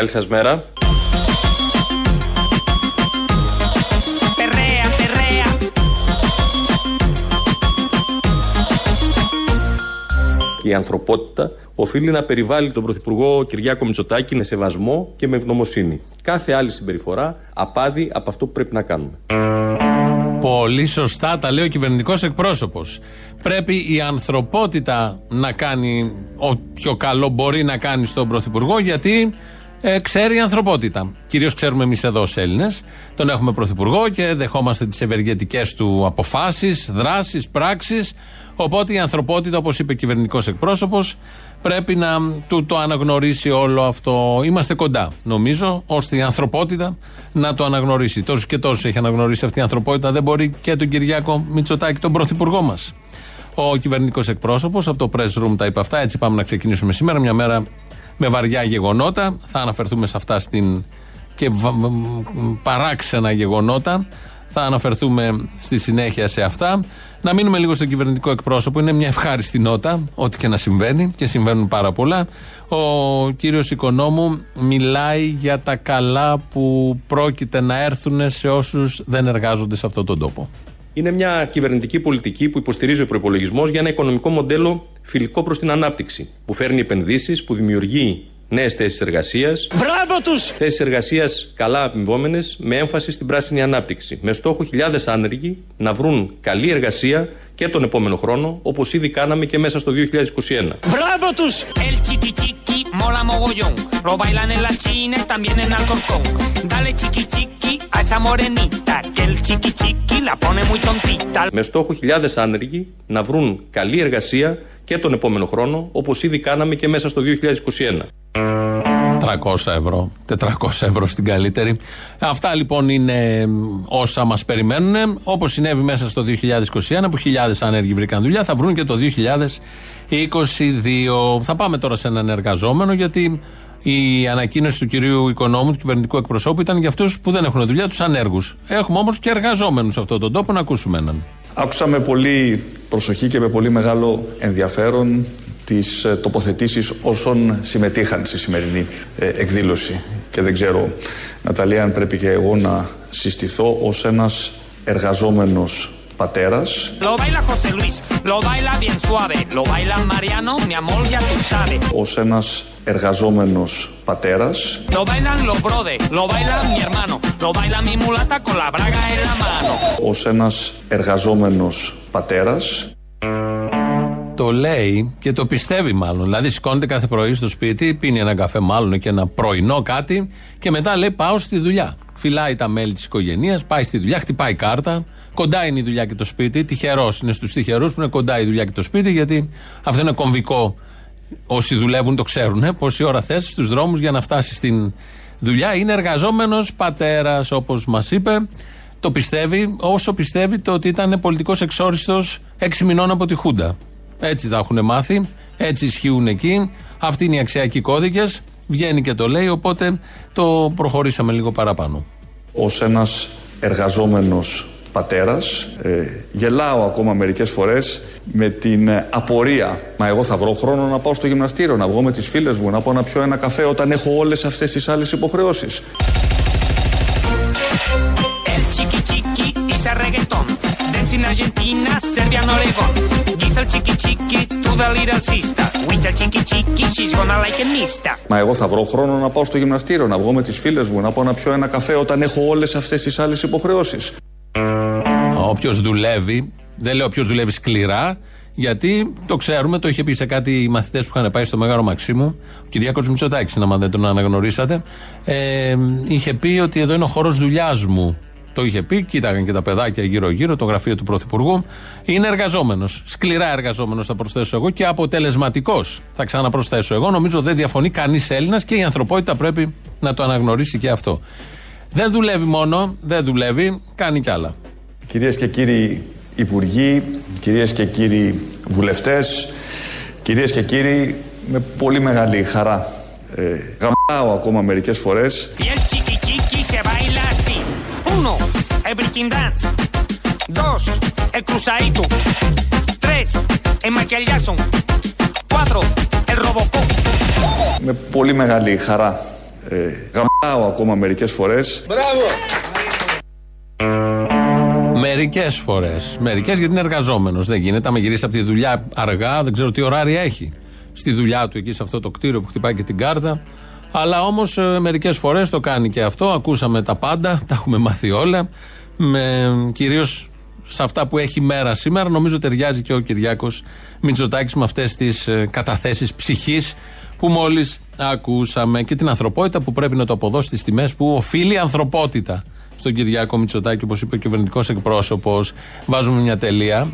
Καλή σας μέρα. Και η ανθρωπότητα οφείλει να περιβάλλει τον Πρωθυπουργό Κυριάκο Μητσοτάκη με σεβασμό και με ευγνωμοσύνη. Κάθε άλλη συμπεριφορά απάδει από αυτό που πρέπει να κάνουμε. Πολύ σωστά τα λέει ο κυβερνητικός εκπρόσωπος. Πρέπει η ανθρωπότητα να κάνει ό,τι καλό μπορεί να κάνει στον Πρωθυπουργό, γιατί ε, ξέρει η ανθρωπότητα. Κυρίως ξέρουμε εμείς εδώ ως Έλληνες. Τον έχουμε Πρωθυπουργό και δεχόμαστε τις ευεργετικές του αποφάσεις, δράσεις, πράξεις. Οπότε η ανθρωπότητα, όπως είπε ο κυβερνητικός εκπρόσωπος, πρέπει να του το αναγνωρίσει όλο αυτό. Είμαστε κοντά, νομίζω, ώστε η ανθρωπότητα να το αναγνωρίσει. Τόσους και τόσους έχει αναγνωρίσει αυτή η ανθρωπότητα, δεν μπορεί και τον Κυριάκο Μητσοτάκη, τον πρωθυπουργό μας. Ο κυβερνητικός εκπρόσωπος από το press room τα είπε αυτά. Έτσι πάμε να ξεκινήσουμε σήμερα. Μια μέρα με βαριά γεγονότα. Θα αναφερθούμε σε αυτά στην και παράξενα γεγονότα. Θα αναφερθούμε στη συνέχεια σε αυτά. Να μείνουμε λίγο στο κυβερνητικό εκπρόσωπο. Είναι μια ευχάριστη νότα, ό,τι και να συμβαίνει και συμβαίνουν πάρα πολλά. Ο κύριος Οικονόμου μιλάει για τα καλά που πρόκειται να έρθουν σε όσους δεν εργάζονται σε αυτόν τον τόπο. Είναι μια κυβερνητική πολιτική που υποστηρίζει ο προπολογισμό για ένα οικονομικό μοντέλο φιλικό προς την ανάπτυξη. Που φέρνει επενδύσεις, που δημιουργεί νέες θέσεις εργασίας. Μπράβο τους! Θέσεις εργασίας καλά αμοιβόμενε, με έμφαση στην πράσινη ανάπτυξη. Με στόχο χιλιάδες άνεργοι να βρουν καλή εργασία και τον επόμενο χρόνο, όπως ήδη κάναμε και μέσα στο 2021. Μπράβο τους! Mola mogollón. Lo bailan en la China y también en Alcorcón. Dale chiqui chiqui a esa morenita que el chiqui chiqui la pone muy tontita. Με στόχο χιλιάδες άνεργοι να βρουν καλή εργασία και τον επόμενο χρόνο, όπως ήδη κάναμε και μέσα στο 2021. 300 ευρώ, 400 ευρώ στην καλύτερη. Αυτά λοιπόν είναι όσα μας περιμένουν. Όπως συνέβη μέσα στο 2021 που χιλιάδες άνεργοι βρήκαν δουλειά, θα βρουν και το 2022. Θα πάμε τώρα σε έναν εργαζόμενο γιατί η ανακοίνωση του κυρίου Οικονόμου, του κυβερνητικού εκπροσώπου, ήταν για αυτούς που δεν έχουν δουλειά, τους ανέργους. Έχουμε όμως και εργαζόμενους σε αυτόν τον τόπο να ακούσουμε έναν. Άκουσα με πολύ προσοχή και με πολύ μεγάλο ενδιαφέρον τις ε, τοποθετήσεις όσων συμμετείχαν στη σημερινή ε, εκδήλωση. Και δεν ξέρω, Ναταλία, αν πρέπει και εγώ να συστηθώ ως ένας εργαζόμενος πατέρας. Lo baila José Luis, lo baila bien suave, lo baila Mariano, mi amor ya tú sabes. Ως ένας εργαζόμενος πατέρας. Lo bailan los brothers, lo baila mi hermano, lo baila mi mulata con la braga en la mano. Ως ένας εργαζόμενος πατέρας το λέει και το πιστεύει μάλλον. Δηλαδή σηκώνεται κάθε πρωί στο σπίτι, πίνει ένα καφέ μάλλον και ένα πρωινό κάτι και μετά λέει πάω στη δουλειά. Φυλάει τα μέλη της οικογένειας, πάει στη δουλειά, χτυπάει κάρτα. Κοντά είναι η δουλειά και το σπίτι. Τυχερός είναι στους τυχερούς που είναι κοντά η δουλειά και το σπίτι, γιατί αυτό είναι κομβικό. Όσοι δουλεύουν το ξέρουν. Πόση ώρα θες στους δρόμους για να φτάσεις στην δουλειά. Είναι εργαζόμενος πατέρας, όπως μας είπε. Το πιστεύει όσο πιστεύει το ότι ήταν πολιτικός εξόριστος έξι μηνών από τη Χούντα. Έτσι τα έχουν μάθει, έτσι ισχύουν εκεί. Αυτοί είναι οι αξιακοί κώδικες. Βγαίνει και το λέει, οπότε το προχωρήσαμε λίγο παραπάνω. Ω ένας εργαζόμενος πατέρας ε, γελάω ακόμα μερικές φορές με την ε, απορία μα εγώ θα βρω χρόνο να πάω στο γυμναστήριο να βγω με τις φίλες μου να πάω να πιω ένα καφέ όταν έχω όλες αυτές τις άλλες υποχρεώσεις Argentina, Serbia, Oregon. Giza chiqui chiqui, tu da liralsista. With a chiqui chiqui, she's gonna like a mista. Μα εγώ θα βρω χρόνο να πάω στο γυμναστήριο, να βγω με τις φίλες μου, να πάω να πιω ένα καφέ όταν έχω όλες αυτές τις άλλες υποχρεώσεις. Όποιος δουλεύει, δεν λέω όποιος δουλεύει σκληρά, γιατί το ξέρουμε, το είχε πει σε κάτι οι μαθητές που είχαν πάει στο Μέγαρο Μαξίμου, ο Κυριάκος Μητσοτάκης, να δεν τον αναγνωρίσατε, ε, είχε πει ότι εδώ είναι ο χώρος δουλειάς μου. Το είχε πει, κοίταγαν και τα παιδάκια γύρω-γύρω, το γραφείο του Πρωθυπουργού. Είναι εργαζόμενος. Σκληρά εργαζόμενος, θα προσθέσω εγώ και αποτελεσματικός. Θα ξαναπροσθέσω εγώ. Νομίζω δεν διαφωνεί κανείς Έλληνας και η ανθρωπότητα πρέπει να το αναγνωρίσει και αυτό. Δεν δουλεύει μόνο, δεν δουλεύει, κάνει κι άλλα. Κυρίες και κύριοι Υπουργοί, κυρίες και κύριοι βουλευτές, κυρίες και κύριοι, με πολύ μεγάλη χαρά. Ε, γαμάω ακόμα μερικές φορές. Uno, el breaking dance. Dos, el cruzadito. Tres, el Michael Jackson. Cuatro, el Robocop. Με πολύ μεγάλη χαρά ε, γαμάω ακόμα μερικές φορές. Μπράβο! Μερικές φορές. Μερικές γιατί είναι εργαζόμενος. Δεν γίνεται. Άμα γυρίσει από τη δουλειά αργά, δεν ξέρω τι ωράρια έχει. Στη δουλειά του εκεί σε αυτό το κτίριο που χτυπάει και την κάρτα. Αλλά όμως μερικές φορές το κάνει και αυτό. Ακούσαμε τα πάντα, τα έχουμε μάθει όλα. Κυρίως σε αυτά που έχει μέρα σήμερα. Νομίζω ταιριάζει και ο Κυριάκος Μητσοτάκης με αυτές τις ε, καταθέσεις ψυχής που μόλις ακούσαμε. Και την ανθρωπότητα που πρέπει να το αποδώσει στις τιμές που οφείλει η ανθρωπότητα στον Κυριάκο Μητσοτάκη, όπως είπε ο κυβερνητικός εκπρόσωπος. Βάζουμε μια τελεία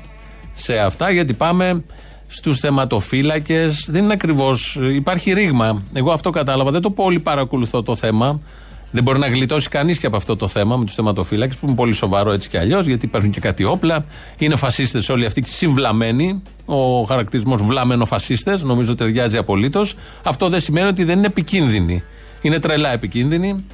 σε αυτά, γιατί πάμε στους θεματοφύλακες. Δεν είναι ακριβώς. Υπάρχει ρήγμα. Εγώ αυτό κατάλαβα. Δεν το πολύ παρακολουθώ το θέμα. Δεν μπορεί να γλιτώσει κανείς και από αυτό το θέμα με τους θεματοφύλακες, που είναι πολύ σοβαρό έτσι κι αλλιώς, γιατί υπάρχουν και κάτι όπλα. Είναι φασίστες όλοι αυτοί συμβλαμμένοι. Ο χαρακτηρισμός βλάμενο φασίστε, νομίζω ταιριάζει απολύτως. Αυτό δεν σημαίνει ότι δεν είναι επικίνδυνοι. Είναι τρελά επικίνδυνοι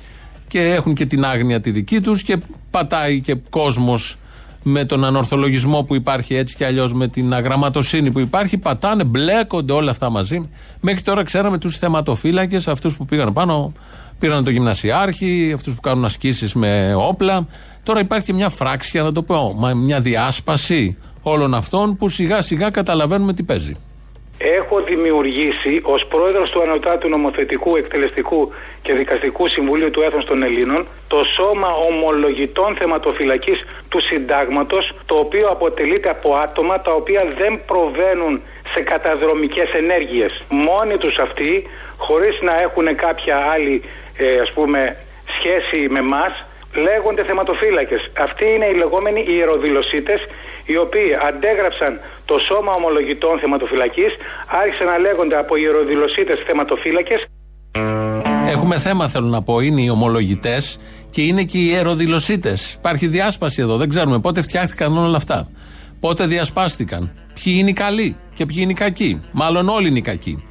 και έχουν και την άγνοια τη δική τους και πατάει και κόσμος με τον ανορθολογισμό που υπάρχει έτσι και αλλιώς με την αγραμματοσύνη που υπάρχει, πατάνε, μπλέκονται όλα αυτά μαζί. Μέχρι τώρα ξέραμε τους θεματοφύλακες, αυτούς που πήγαν πάνω, πήραν το γυμνασιάρχη, αυτούς που κάνουν ασκήσεις με όπλα. Τώρα υπάρχει μια φράξια, να το πω, μια διάσπαση όλων αυτών που σιγά σιγά καταλαβαίνουμε τι παίζει έχω δημιουργήσει ως πρόεδρος του Ανωτάτου Νομοθετικού, Εκτελεστικού και Δικαστικού Συμβουλίου του Έθνους των Ελλήνων το Σώμα Ομολογητών Θεματοφυλακής του Συντάγματος, το οποίο αποτελείται από άτομα τα οποία δεν προβαίνουν σε καταδρομικές ενέργειες. Μόνοι τους αυτοί, χωρίς να έχουν κάποια άλλη ε, ας πούμε σχέση με εμά, λέγονται θεματοφύλακες. Αυτοί είναι οι λεγόμενοι ιεροδηλωσίτες, οι οποίοι αντέγραψαν το σώμα ομολογητών θεματοφυλακής, άρχισαν να λέγονται από ιεροδηλωσίτες θεματοφύλακες. Έχουμε θέμα, θέλω να πω. Είναι οι ομολογητές και είναι και οι ιεροδηλωσίτες. Υπάρχει διάσπαση εδώ. Δεν ξέρουμε πότε φτιάχτηκαν όλα αυτά. Πότε διασπάστηκαν. Ποιοι είναι οι καλοί και ποιοι είναι οι κακοί. Μάλλον όλοι είναι οι κακοί.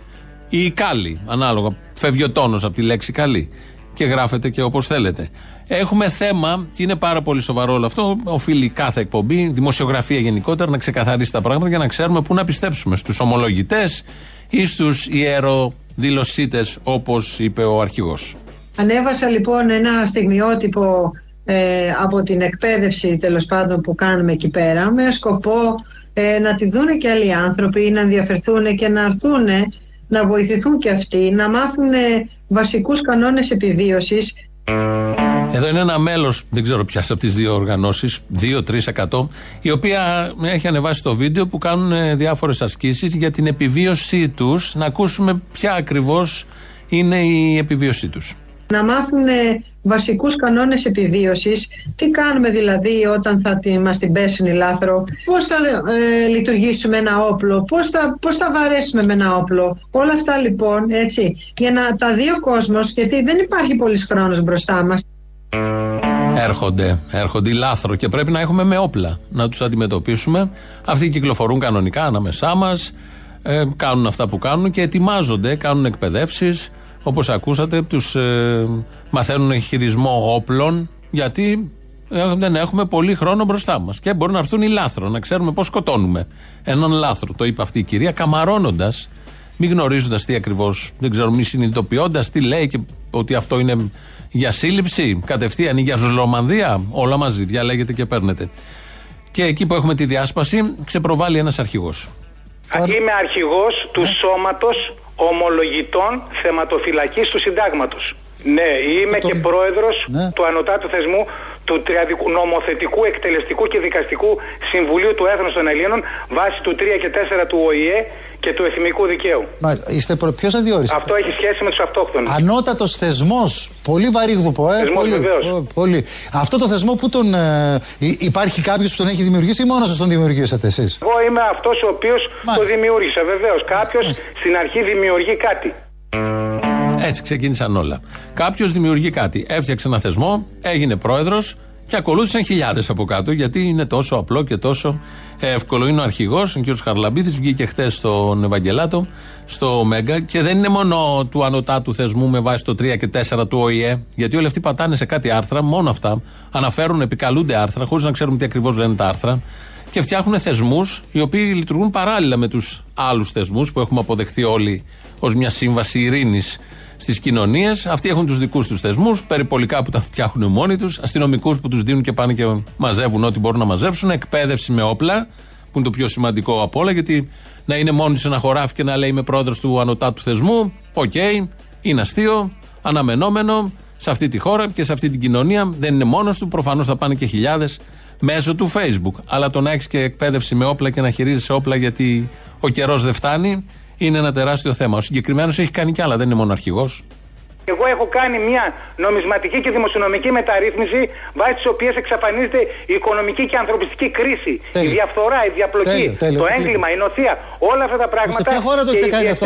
Ή οι κάλλοι, ανάλογα. Φεύγει ο τόνος από τη λέξη καλή. Και γράφεται και όπως θέλετε. Έχουμε θέμα και είναι πάρα πολύ σοβαρό όλο αυτό. Οφείλει κάθε εκπομπή, δημοσιογραφία γενικότερα, να ξεκαθαρίσει τα πράγματα για να ξέρουμε πού να πιστέψουμε. Στους ομολογητές ή στους ιεροδηλωσίτες, όπως είπε ο αρχηγός. Ανέβασα λοιπόν ένα στιγμιότυπο ε, από την εκπαίδευση τέλος πάντων που κάνουμε εκεί πέρα με σκοπό ε, να τη δούνε και άλλοι άνθρωποι, να ενδιαφερθούν και να έρθουν να βοηθηθούν και αυτοί, να μάθουν βασικούς κανόνες επιβίωσης εδώ είναι ένα μέλος, δεν ξέρω ποια από τις δύο οργανώσεις, 2-3%, η οποία έχει ανεβάσει το βίντεο που κάνουν διάφορες ασκήσεις για την επιβίωσή τους. Να ακούσουμε ποια ακριβώς είναι η επιβίωσή τους. Να μάθουν βασικούς κανόνες επιβίωσης, τι κάνουμε δηλαδή όταν θα τη, μας την πέσουν η λάθρο, πώς θα ε, λειτουργήσουμε ένα όπλο, πώς θα, πώς θα βαρέσουμε με ένα όπλο; Όλα αυτά λοιπόν, έτσι, για να τα δει ο κόσμος, γιατί δεν υπάρχει πολύς χρόνος μπροστά μας. Έρχονται, έρχονται οι λάθρο και πρέπει να έχουμε με όπλα να τους αντιμετωπίσουμε. Αυτοί κυκλοφορούν κανονικά ανάμεσά μας, ε, κάνουν αυτά που κάνουν και ετοιμάζονται, κάνουν εκπαιδεύσεις, όπως ακούσατε, τους ε, μαθαίνουν χειρισμό όπλων, γιατί ε, δεν έχουμε πολύ χρόνο μπροστά μας και μπορεί να έρθουν οι λάθρο, να ξέρουμε πώς σκοτώνουμε έναν λάθρο. Το είπε αυτή η κυρία, καμαρώνοντας, μη γνωρίζοντας τι ακριβώς, δεν ξέρω, μη συνειδητοποιώντας τι λέει και ότι αυτό είναι για σύλληψη κατευθείαν ή για ζωσλομανδία. Όλα μαζί, διαλέγετε και παίρνετε. Και εκεί που έχουμε τη διάσπαση, ξεπροβάλλει ένας αρχηγός. Είμαι αρχηγός του ναι. σώματος ομολογητών θεματοφυλακής του συντάγματος. Ναι, είμαι και πρόεδρος ναι. του ανωτάτου θεσμού του νομοθετικού, εκτελεστικού και δικαστικού συμβουλίου του Έθνους των Ελλήνων βάσει του 3 και 4 του ΟΗΕ και του εθνικού δικαίου. Μα είστε προ... Ποιος σας διόρισε; Αυτό έχει σχέση με τους αυτόχθονε. Ανώτατος θεσμός. Πολύ βαρύγδουπο, ε. Θεσμός, πολύ, πολύ. Αυτό το θεσμό που τον. Ε, υπάρχει κάποιος που τον έχει δημιουργήσει ή μόνος σας τον δημιουργήσατε εσείς; Εγώ είμαι αυτός ο οποίος το δημιούργησα, βεβαίως. Κάποιος στην αρχή δημιουργεί κάτι. Έτσι ξεκίνησαν όλα. Κάποιος δημιουργεί κάτι. Έφτιαξε ένα θεσμό, έγινε πρόεδρος και ακολούθησαν χιλιάδες από κάτω γιατί είναι τόσο απλό και τόσο εύκολο. Είναι ο αρχηγός, ο κ. Χαρλαμπίδης, βγήκε χθες στον Ευαγγελάτο, στο Μέγκα και δεν είναι μόνο του ανωτάτου θεσμού με βάση το 3 και 4 του ΟΗΕ, γιατί όλοι αυτοί πατάνε σε κάτι άρθρα, μόνο αυτά. Αναφέρουν, επικαλούνται άρθρα, χωρίς να ξέρουμε τι ακριβώς λένε τα άρθρα. και φτιάχνουν θεσμούς οι οποίοι λειτουργούν παράλληλα με τους άλλους θεσμούς που έχουμε αποδεχθεί όλοι ως μια σύμβαση ειρήνης στις κοινωνίες. Αυτοί έχουν τους δικούς τους θεσμούς, περιπολικά που τα φτιάχνουν μόνοι τους, αστυνομικούς που τους δίνουν και πάνε και μαζεύουν ό,τι μπορούν να μαζεύσουν, εκπαίδευση με όπλα, που είναι το πιο σημαντικό από όλα, γιατί να είναι μόνο σε ένα χωράφι και να λέει είμαι πρόεδρος του ανωτάτου θεσμού, οκ, είναι αστείο, αναμενόμενο σε αυτή τη χώρα και σε αυτή την κοινωνία. Δεν είναι μόνος του, προφανώς θα πάνε και χιλιάδες μέσω του Facebook. Αλλά το να έχεις και εκπαίδευση με όπλα και να χειρίζεσαι όπλα γιατί ο καιρός δεν φτάνει, είναι ένα τεράστιο θέμα. Ο συγκεκριμένος έχει κάνει κι άλλα, δεν είναι μόνο αρχηγός. Εγώ έχω κάνει μια νομισματική και δημοσιονομική μεταρρύθμιση βάσει της οποίας εξαφανίζεται η οικονομική και ανθρωπιστική κρίση. Η διαφθορά, η διαπλοκή, το έγκλημα, η νοθεία. Όλα αυτά τα πράγματα. Σε ποια χώρα το έχετε κάνει αυτό;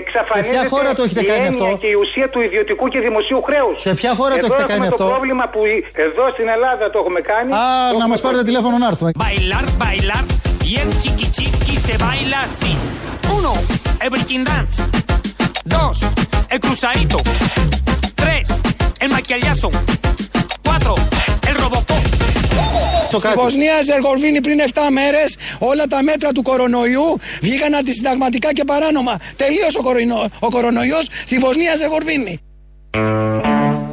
εξαφανίζεται χώρα το έχετε η κάνει έννοια αυτό; και η ουσία του ιδιωτικού και δημοσίου χρέους. Σε ποια χώρα το εδώ έχετε κάνει έχουμε αυτό; το πρόβλημα που η- εδώ στην Ελλάδα το έχουμε κάνει. Α, Το να έχουμε μας πάρετε τηλέφωνο να έρθουμε. Bailar, bailar y el chiqui chiqui se baila así. Uno, el breaking dance. Dos, el cruzadito. Tres, el maquillazo. Cuatro, el robocop. Το Στη κάτι. Βοσνία Ζεργοβίνη πριν 7 μέρες όλα τα μέτρα του κορονοϊού βγήκαν αντισυνταγματικά και παράνομα. Τελείωσε ο, κορονοϊό, ο κορονοϊός στη Βοσνία Ζεργοβίνη.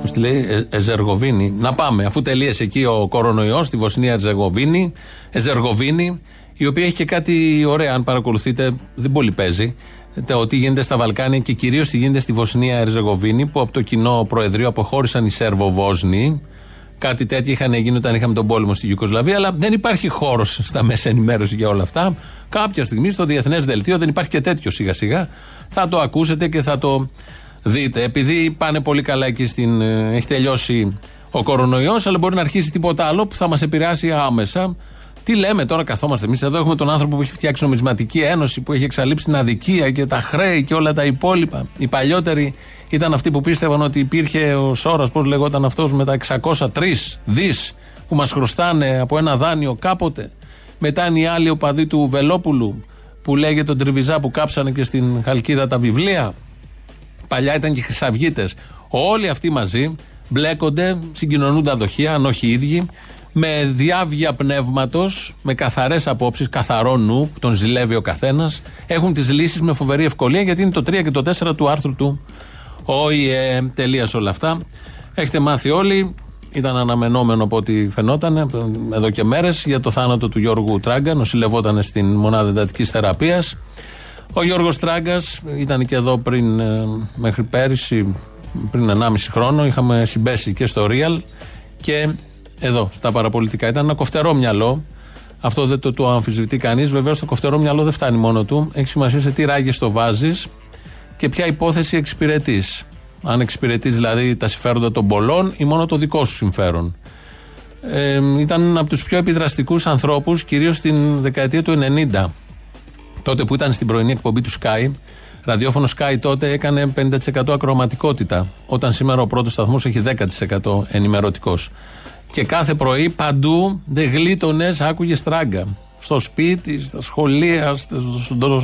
Πώς τη λέει, ε, Εζεργοβίνη. Να πάμε, αφού τελείωσε εκεί ο κορονοϊός στη Βοσνία Εζεργοβίνη, Εζεργοβίνη, η οποία έχει και κάτι ωραίο, αν παρακολουθείτε, δεν πολύ παίζει. Το τι γίνεται στα Βαλκάνια και κυρίως τι γίνεται στη Βοσνία Ερζεγοβίνη, που από το κοινό Προεδρείο αποχώρησαν οι Σέρβο-Βόσνοι. Κάτι τέτοιο είχαν γίνει όταν είχαμε τον πόλεμο στη Ιουκοσλαβία, αλλά δεν υπάρχει χώρος στα μέσα ενημέρωση για όλα αυτά. Κάποια στιγμή στο διεθνές δελτίο δεν υπάρχει και τέτοιος σιγά-σιγά. Θα το ακούσετε και θα το δείτε. Επειδή πάνε πολύ καλά εκεί στην. ε, Έχει τελειώσει ο κορονοϊός, αλλά μπορεί να αρχίσει τίποτα άλλο που θα μας επηρεάσει άμεσα. Τι λέμε τώρα, καθόμαστε εμείς εδώ. Έχουμε τον άνθρωπο που έχει φτιάξει νομισματική ένωση, που έχει εξαλείψει την αδικία και τα χρέη και όλα τα υπόλοιπα. Οι παλιότεροι ήταν αυτοί που πίστευαν ότι υπήρχε ο Σόρας, πώς λεγόταν αυτός, με τα 603 δις που μας χρωστάνε από ένα δάνειο κάποτε. Μετά είναι οι άλλοι οπαδοί του Βελόπουλου, που λέγεται τον Τριβιζά που κάψανε και στην Χαλκίδα τα βιβλία. Παλιά ήταν και χρυσαυγίτες. Όλοι αυτοί μαζί μπλέκονται, συγκοινωνούν τα δοχεία, αν όχι οι ίδιοι, με διάβγεια πνεύματος, με καθαρές απόψεις, καθαρό νου, που τον ζηλεύει ο καθένας. Έχουν τις λύσεις με φοβερή ευκολία, γιατί είναι το 3 και το 4 του άρθρου του ΟΗΕ. Τελεία όλα αυτά. Έχετε μάθει όλοι. Ήταν αναμενόμενο από ό,τι φαινόταν εδώ και μέρες για το θάνατο του Γιώργου Τράγκα. Νοσηλευόταν στην μονάδα εντατικής θεραπείας. Ο Γιώργος Τράγκας ήταν και εδώ πριν, ε, μέχρι πέρυσι, πριν 1,5 χρόνο. Είχαμε συμπέσει και στο Real και εδώ στα παραπολιτικά. Ήταν ένα κοφτερό μυαλό. Αυτό δεν το, το αμφισβητεί κανείς. Βεβαίως το κοφτερό μυαλό δεν φτάνει μόνο του. Έχει σημασία σε τι ράγες το βάζεις και ποια υπόθεση εξυπηρετείς. Αν εξυπηρετείς δηλαδή τα συμφέροντα των πολλών ή μόνο το δικό σου συμφέρον. Ε, ήταν από τους πιο επιδραστικούς ανθρώπους, κυρίως στην δεκαετία του 90 τότε που ήταν στην πρωινή εκπομπή του Sky, ραδιόφωνο Sky τότε έκανε 50% ακροματικότητα. Όταν σήμερα ο πρώτος σταθμός έχει 10% ενημερωτικός. Και κάθε πρωί παντού δεν γλίτωνες, άκουγες στράγκα. Στο σπίτι, στα σχολεία, στα,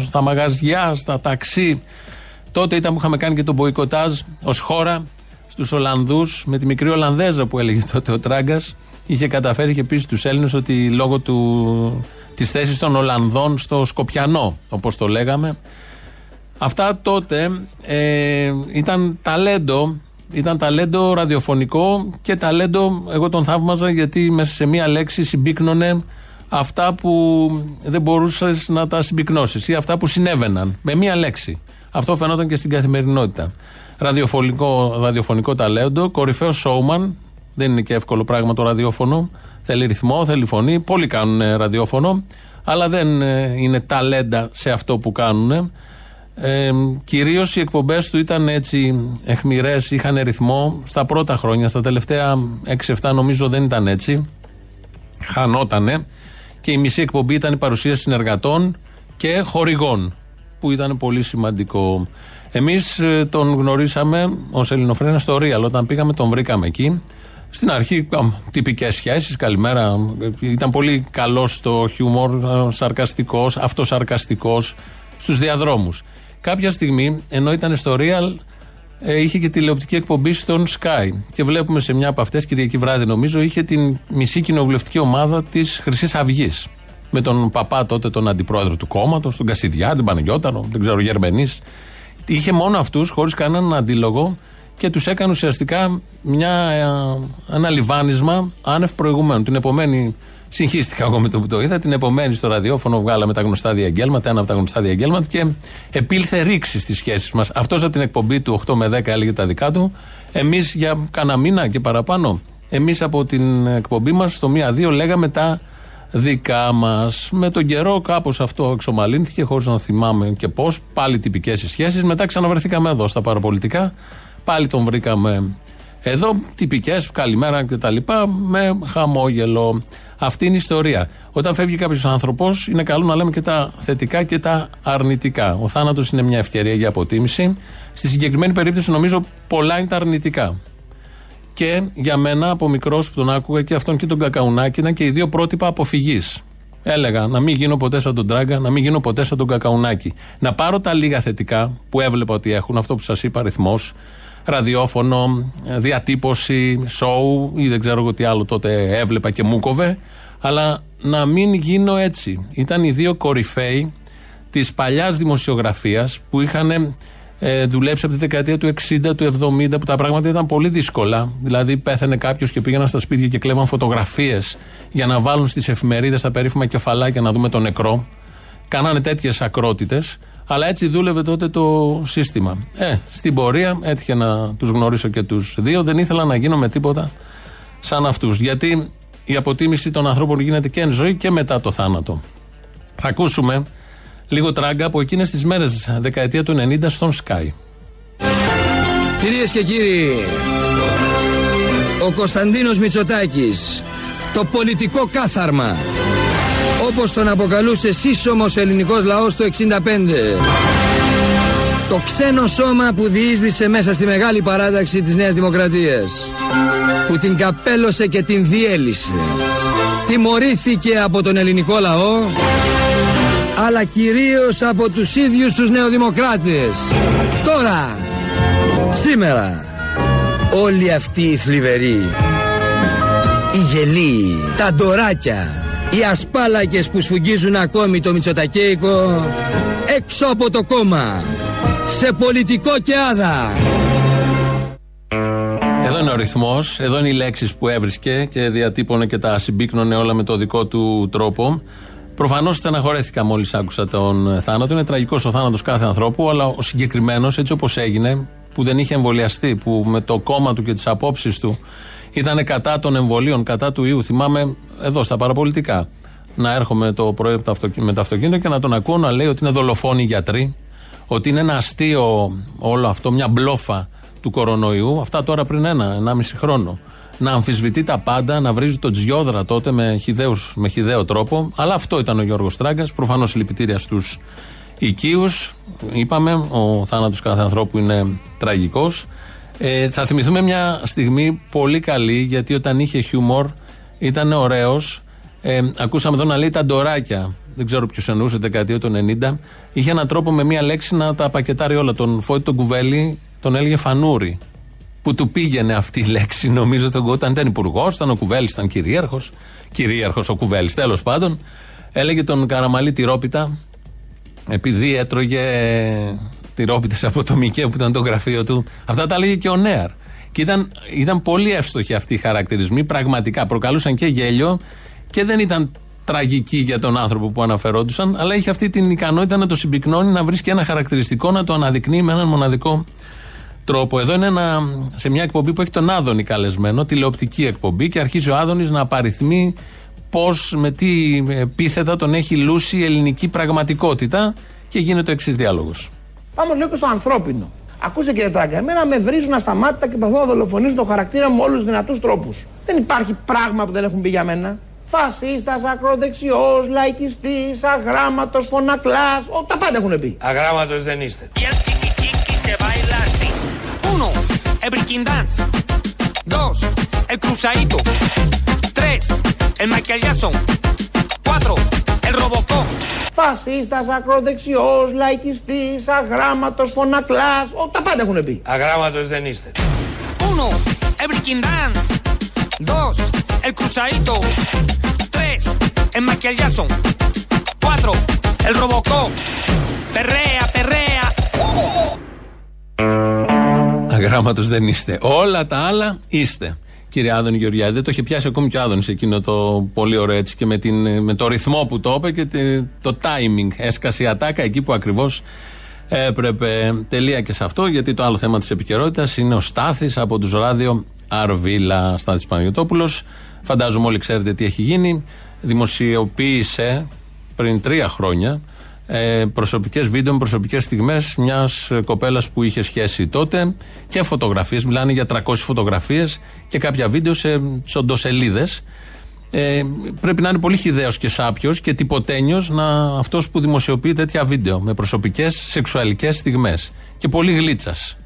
στα μαγαζιά, στα ταξί. Τότε ήταν που είχαμε κάνει και τον μποϊκοτάζ ως χώρα στους Ολλανδούς με τη μικρή Ολλανδέζα που έλεγε τότε ο Τράγκας. Είχε καταφέρει και πει στου Έλληνες ότι λόγω του, της θέσης των Ολλανδών στο Σκοπιανό, όπως το λέγαμε. Αυτά τότε ε, ήταν ταλέντο, ήταν ταλέντο ραδιοφωνικό και ταλέντο, εγώ τον θαύμαζα γιατί μέσα σε μία λέξη συμπίκνωνε αυτά που δεν μπορούσες να τα συμπυκνώσεις ή αυτά που συνέβαιναν με μία λέξη. Αυτό φαινόταν και στην καθημερινότητα. Ραδιοφωνικό, ραδιοφωνικό ταλέντο, κορυφαίος showman, δεν είναι και εύκολο πράγμα το ραδιόφωνο. Θέλει ρυθμό, θέλει φωνή. Πολλοί κάνουν ε, ραδιόφωνο, αλλά δεν ε, είναι ταλέντα σε αυτό που κάνουν. Ε, Κυρίως οι εκπομπές του ήταν έτσι εχμηρέ, είχαν ρυθμό στα πρώτα χρόνια. Στα τελευταία 6-7 νομίζω δεν ήταν έτσι. Χανότανε και η μισή εκπομπή ήταν η παρουσία συνεργατών και χορηγών, που ήταν πολύ σημαντικό. Εμείς τον γνωρίσαμε ως Ελληνοφρένα στο Real. Όταν πήγαμε, τον βρήκαμε εκεί. Στην αρχή, τυπικές σχέσεις, καλημέρα. Ήταν πολύ καλός στο χιούμορ, σαρκαστικός, αυτοσαρκαστικός στους διαδρόμους. Κάποια στιγμή, ενώ ήταν στο Real, ε, είχε και τηλεοπτική εκπομπή στον Sky. Και βλέπουμε σε μια από αυτές, Κυριακή βράδυ νομίζω, είχε την μισή κοινοβουλευτική ομάδα της Χρυσής Αυγής. με τον παπά τότε, τον αντιπρόεδρο του κόμματος, τον Κασιδιά, τον Παναγιώταρο, δεν ξέρω, Γερμενής. Είχε μόνο αυτούς, χωρίς κανέναν αντίλογο και τους έκανε ουσιαστικά μια, ε, ένα λιβάνισμα άνευ προηγουμένου. Την επομένη Συγχύστηκα εγώ με το που το είδα. Την επομένη στο ραδιόφωνο βγάλαμε τα γνωστά διαγγέλματα, ένα από τα γνωστά διαγγέλματα και επήλθε ρήξη στις σχέσεις μας. Αυτός από την εκπομπή του 8 με 10 έλεγε τα δικά του. Εμείς για κανένα μήνα και παραπάνω. Εμείς από την εκπομπή μας στο 1-2 λέγαμε τα δικά μας. Με τον καιρό κάπως αυτό εξομαλύνθηκε, χωρίς να θυμάμαι και πώς. Πάλι τυπικές σχέσεις. Μετά ξαναβρεθήκαμε εδώ στα παραπολιτικά. Πάλι τον βρήκαμε εδώ, τυπικές, καλημέρα κτλ. Με χαμόγελο. Αυτή είναι η ιστορία. Όταν φεύγει κάποιος άνθρωπος, είναι καλό να λέμε και τα θετικά και τα αρνητικά. Ο θάνατος είναι μια ευκαιρία για αποτίμηση. Στη συγκεκριμένη περίπτωση, νομίζω πολλά είναι τα αρνητικά. Και για μένα, από μικρός που τον άκουγα και αυτόν και τον Κακαουνάκη, ήταν και οι δύο πρότυπα αποφυγής. Έλεγα να μην γίνω ποτέ σαν τον Τράγκα, να μην γίνω ποτέ σαν τον Κακαουνάκη. Να πάρω τα λίγα θετικά που έβλεπα ότι έχουν, αυτό που σας είπα αριθμός, ραδιόφωνο, διατύπωση, σοου ή δεν ξέρω εγώ τι άλλο τότε έβλεπα και μου κοβε, αλλά να μην γίνω έτσι. Ήταν οι δύο κορυφαίοι της παλιάς δημοσιογραφίας που είχαν ε, δουλέψει από τη δεκαετία του 60, του 70, που τα πράγματα ήταν πολύ δύσκολα. Δηλαδή, πέθανε κάποιος και πήγαιναν στα σπίτια και κλέβαν φωτογραφίες για να βάλουν στις εφημερίδες τα περίφημα κεφαλάκια να δούμε τον νεκρό. Κάνανε τέτοιες ακρότητες. Αλλά έτσι δούλευε τότε το σύστημα. Ε, στην πορεία έτυχε να τους γνωρίσω και τους δύο. Δεν ήθελα να γίνω με τίποτα σαν αυτούς. Γιατί η αποτίμηση των ανθρώπων γίνεται και εν ζωή και μετά το θάνατο. Θα ακούσουμε λίγο τράγκα από εκείνες τις μέρες, δεκαετία του 90 στον Sky. Κυρίες και κύριοι, ο Κωνσταντίνος Μητσοτάκης, το πολιτικό κάθαρμα όπως τον αποκαλούσε σύσσωμος ελληνικός λαός το 65. Το ξένο σώμα που διείσδησε μέσα στη μεγάλη παράταξη της Νέας Δημοκρατίας. Που την καπέλωσε και την διέλυσε. Τιμωρήθηκε από τον ελληνικό λαό αλλά κυρίως από τους ίδιους τους νεοδημοκράτες. Τώρα, σήμερα, όλοι αυτοί οι θλιβεροί, οι γελοί, τα ντοράκια, οι ασπάλακες που σφουγγίζουν ακόμη το Μητσοτακέικο έξω από το κόμμα σε πολιτικό και άδα. Εδώ είναι ο ρυθμός, εδώ είναι οι λέξεις που έβρισκε και διατύπωνε και τα συμπίκνωνε όλα με το δικό του τρόπο. Προφανώς στεναχωρέθηκα μόλις άκουσα τον θάνατο. Είναι τραγικός ο θάνατος κάθε ανθρώπου, αλλά ο συγκεκριμένος, έτσι όπως έγινε, που δεν είχε εμβολιαστεί, που με το κόμμα του και τις απόψεις του ήταν κατά των εμβολίων, κατά του ιού. Θυμάμαι εδώ στα παραπολιτικά να έρχομαι το πρωί με το αυτοκίνητο και να τον ακούω να λέει ότι είναι δολοφόνοι γιατροί, ότι είναι ένα αστείο όλο αυτό, μια μπλόφα του κορονοϊού. Αυτά τώρα πριν ένα, ενάμιση χρόνο. Να αμφισβητεί τα πάντα, να βρίζει τον Τζιόδρα τότε με, χιδαίους, με χιδαίο τρόπο. Αλλά αυτό ήταν ο Γιώργος Τράγκα. Προφανώς συλληπιτήρια στους οικείους. Είπαμε, ο θάνατος κάθε ανθρώπου είναι τραγικός. Ε, θα θυμηθούμε μια στιγμή πολύ καλή γιατί όταν είχε χιούμορ ήταν ωραίος. Ε, ακούσαμε εδώ να λέει τα ντοράκια. Δεν ξέρω ποιο εννοούσε, δεκαετία του 90. Είχε έναν τρόπο με μία λέξη να τα πακετάρει όλα. Τον Φώτη τον Κουβέλη τον έλεγε φανούρι. Που του πήγαινε αυτή η λέξη. Νομίζω τον όταν ήταν υπουργός, ήταν ο Κουβέλης, ήταν κυρίαρχος. Κυρίαρχος ο Κουβέλης, τέλος πάντων. Έλεγε τον Καραμαλή τυρόπιτα, επειδή έτρωγε τυρόπιτε από το Μικέ που ήταν το γραφείο του. Αυτά τα έλεγε και ο Νέαρ. Και ήταν, ήταν πολύ εύστοχοι αυτοί οι χαρακτηρισμοί. Πραγματικά προκαλούσαν και γέλιο και δεν ήταν τραγικοί για τον άνθρωπο που αναφερόντουσαν, αλλά είχε αυτή την ικανότητα να το συμπυκνώνει, να βρίσκει ένα χαρακτηριστικό, να το αναδεικνύει με έναν μοναδικό τρόπο. Εδώ είναι ένα, σε μια εκπομπή που έχει τον Άδωνη καλεσμένο, τηλεοπτική εκπομπή, και αρχίζει ο Άδωνης να απαριθμεί πώς, με τι επίθετα τον έχει λούσει η ελληνική πραγματικότητα και γίνεται ο εξής διάλογος. Πάμε λίγο στο ανθρώπινο. Ακούστε κύριε Τράγκα, εμένα με βρίζουν ασταμάτητα και παθώ να δολοφονήσω το χαρακτήρα μου με όλους τους δυνατούς τρόπους. Δεν υπάρχει πράγμα που δεν έχουν πει για μένα. Φασίστας, ακροδεξιός, λαϊκιστής, αγράμματος, φωνακλάς. Τα πάντα έχουν πει. Αγράμματος δεν είστε. Uno, el breaking dance. Dos, el cruzadito. Tres, el Michael Jackson. Cuatro, el Robocop. Φασίστας, ακροδεξιός, λαϊκιστής, αγράμματος, φωνακλάς, τα πάντα έχουν πει. Αγράμματος δεν είστε. Uno, el breaking dance. Dos, el cruzadito. Tres, es Michael Jackson. Cuatro, el Robocop. Perrea, perrea. Αγράμματος δεν είστε. Όλα τα άλλα είστε. Κύριε Άδωνη Γεωργιάδη, δεν το είχε πιάσει ακόμη και ο Άδωνης εκείνο το πολύ ωραίο έτσι και με, την, με το ρυθμό που το είπε και τε- το timing. Έσκασε η ατάκα εκεί που ακριβώς έπρεπε. Τελεία και σε αυτό, γιατί το άλλο θέμα της επικαιρότητας είναι ο Στάθης από τους ράδιο Αρβίλα. Στάθης Παναγιοτόπουλο. Φαντάζομαι όλοι ξέρετε τι έχει γίνει. Δημοσιοποίησε πριν τρία χρόνια ε, προσωπικές βίντεο με προσωπικές στιγμές μιας ε, κοπέλας που είχε σχέση τότε και φωτογραφίες, μιλάνε για 300 φωτογραφίες και κάποια βίντεο σε τσοντοσελίδες ε, πρέπει να είναι πολύ χιδαίος και σάπιος και τυποτένιος να, αυτός που δημοσιοποιεί τέτοια βίντεο με προσωπικές σεξουαλικές στιγμές και πολύ γλίτσας.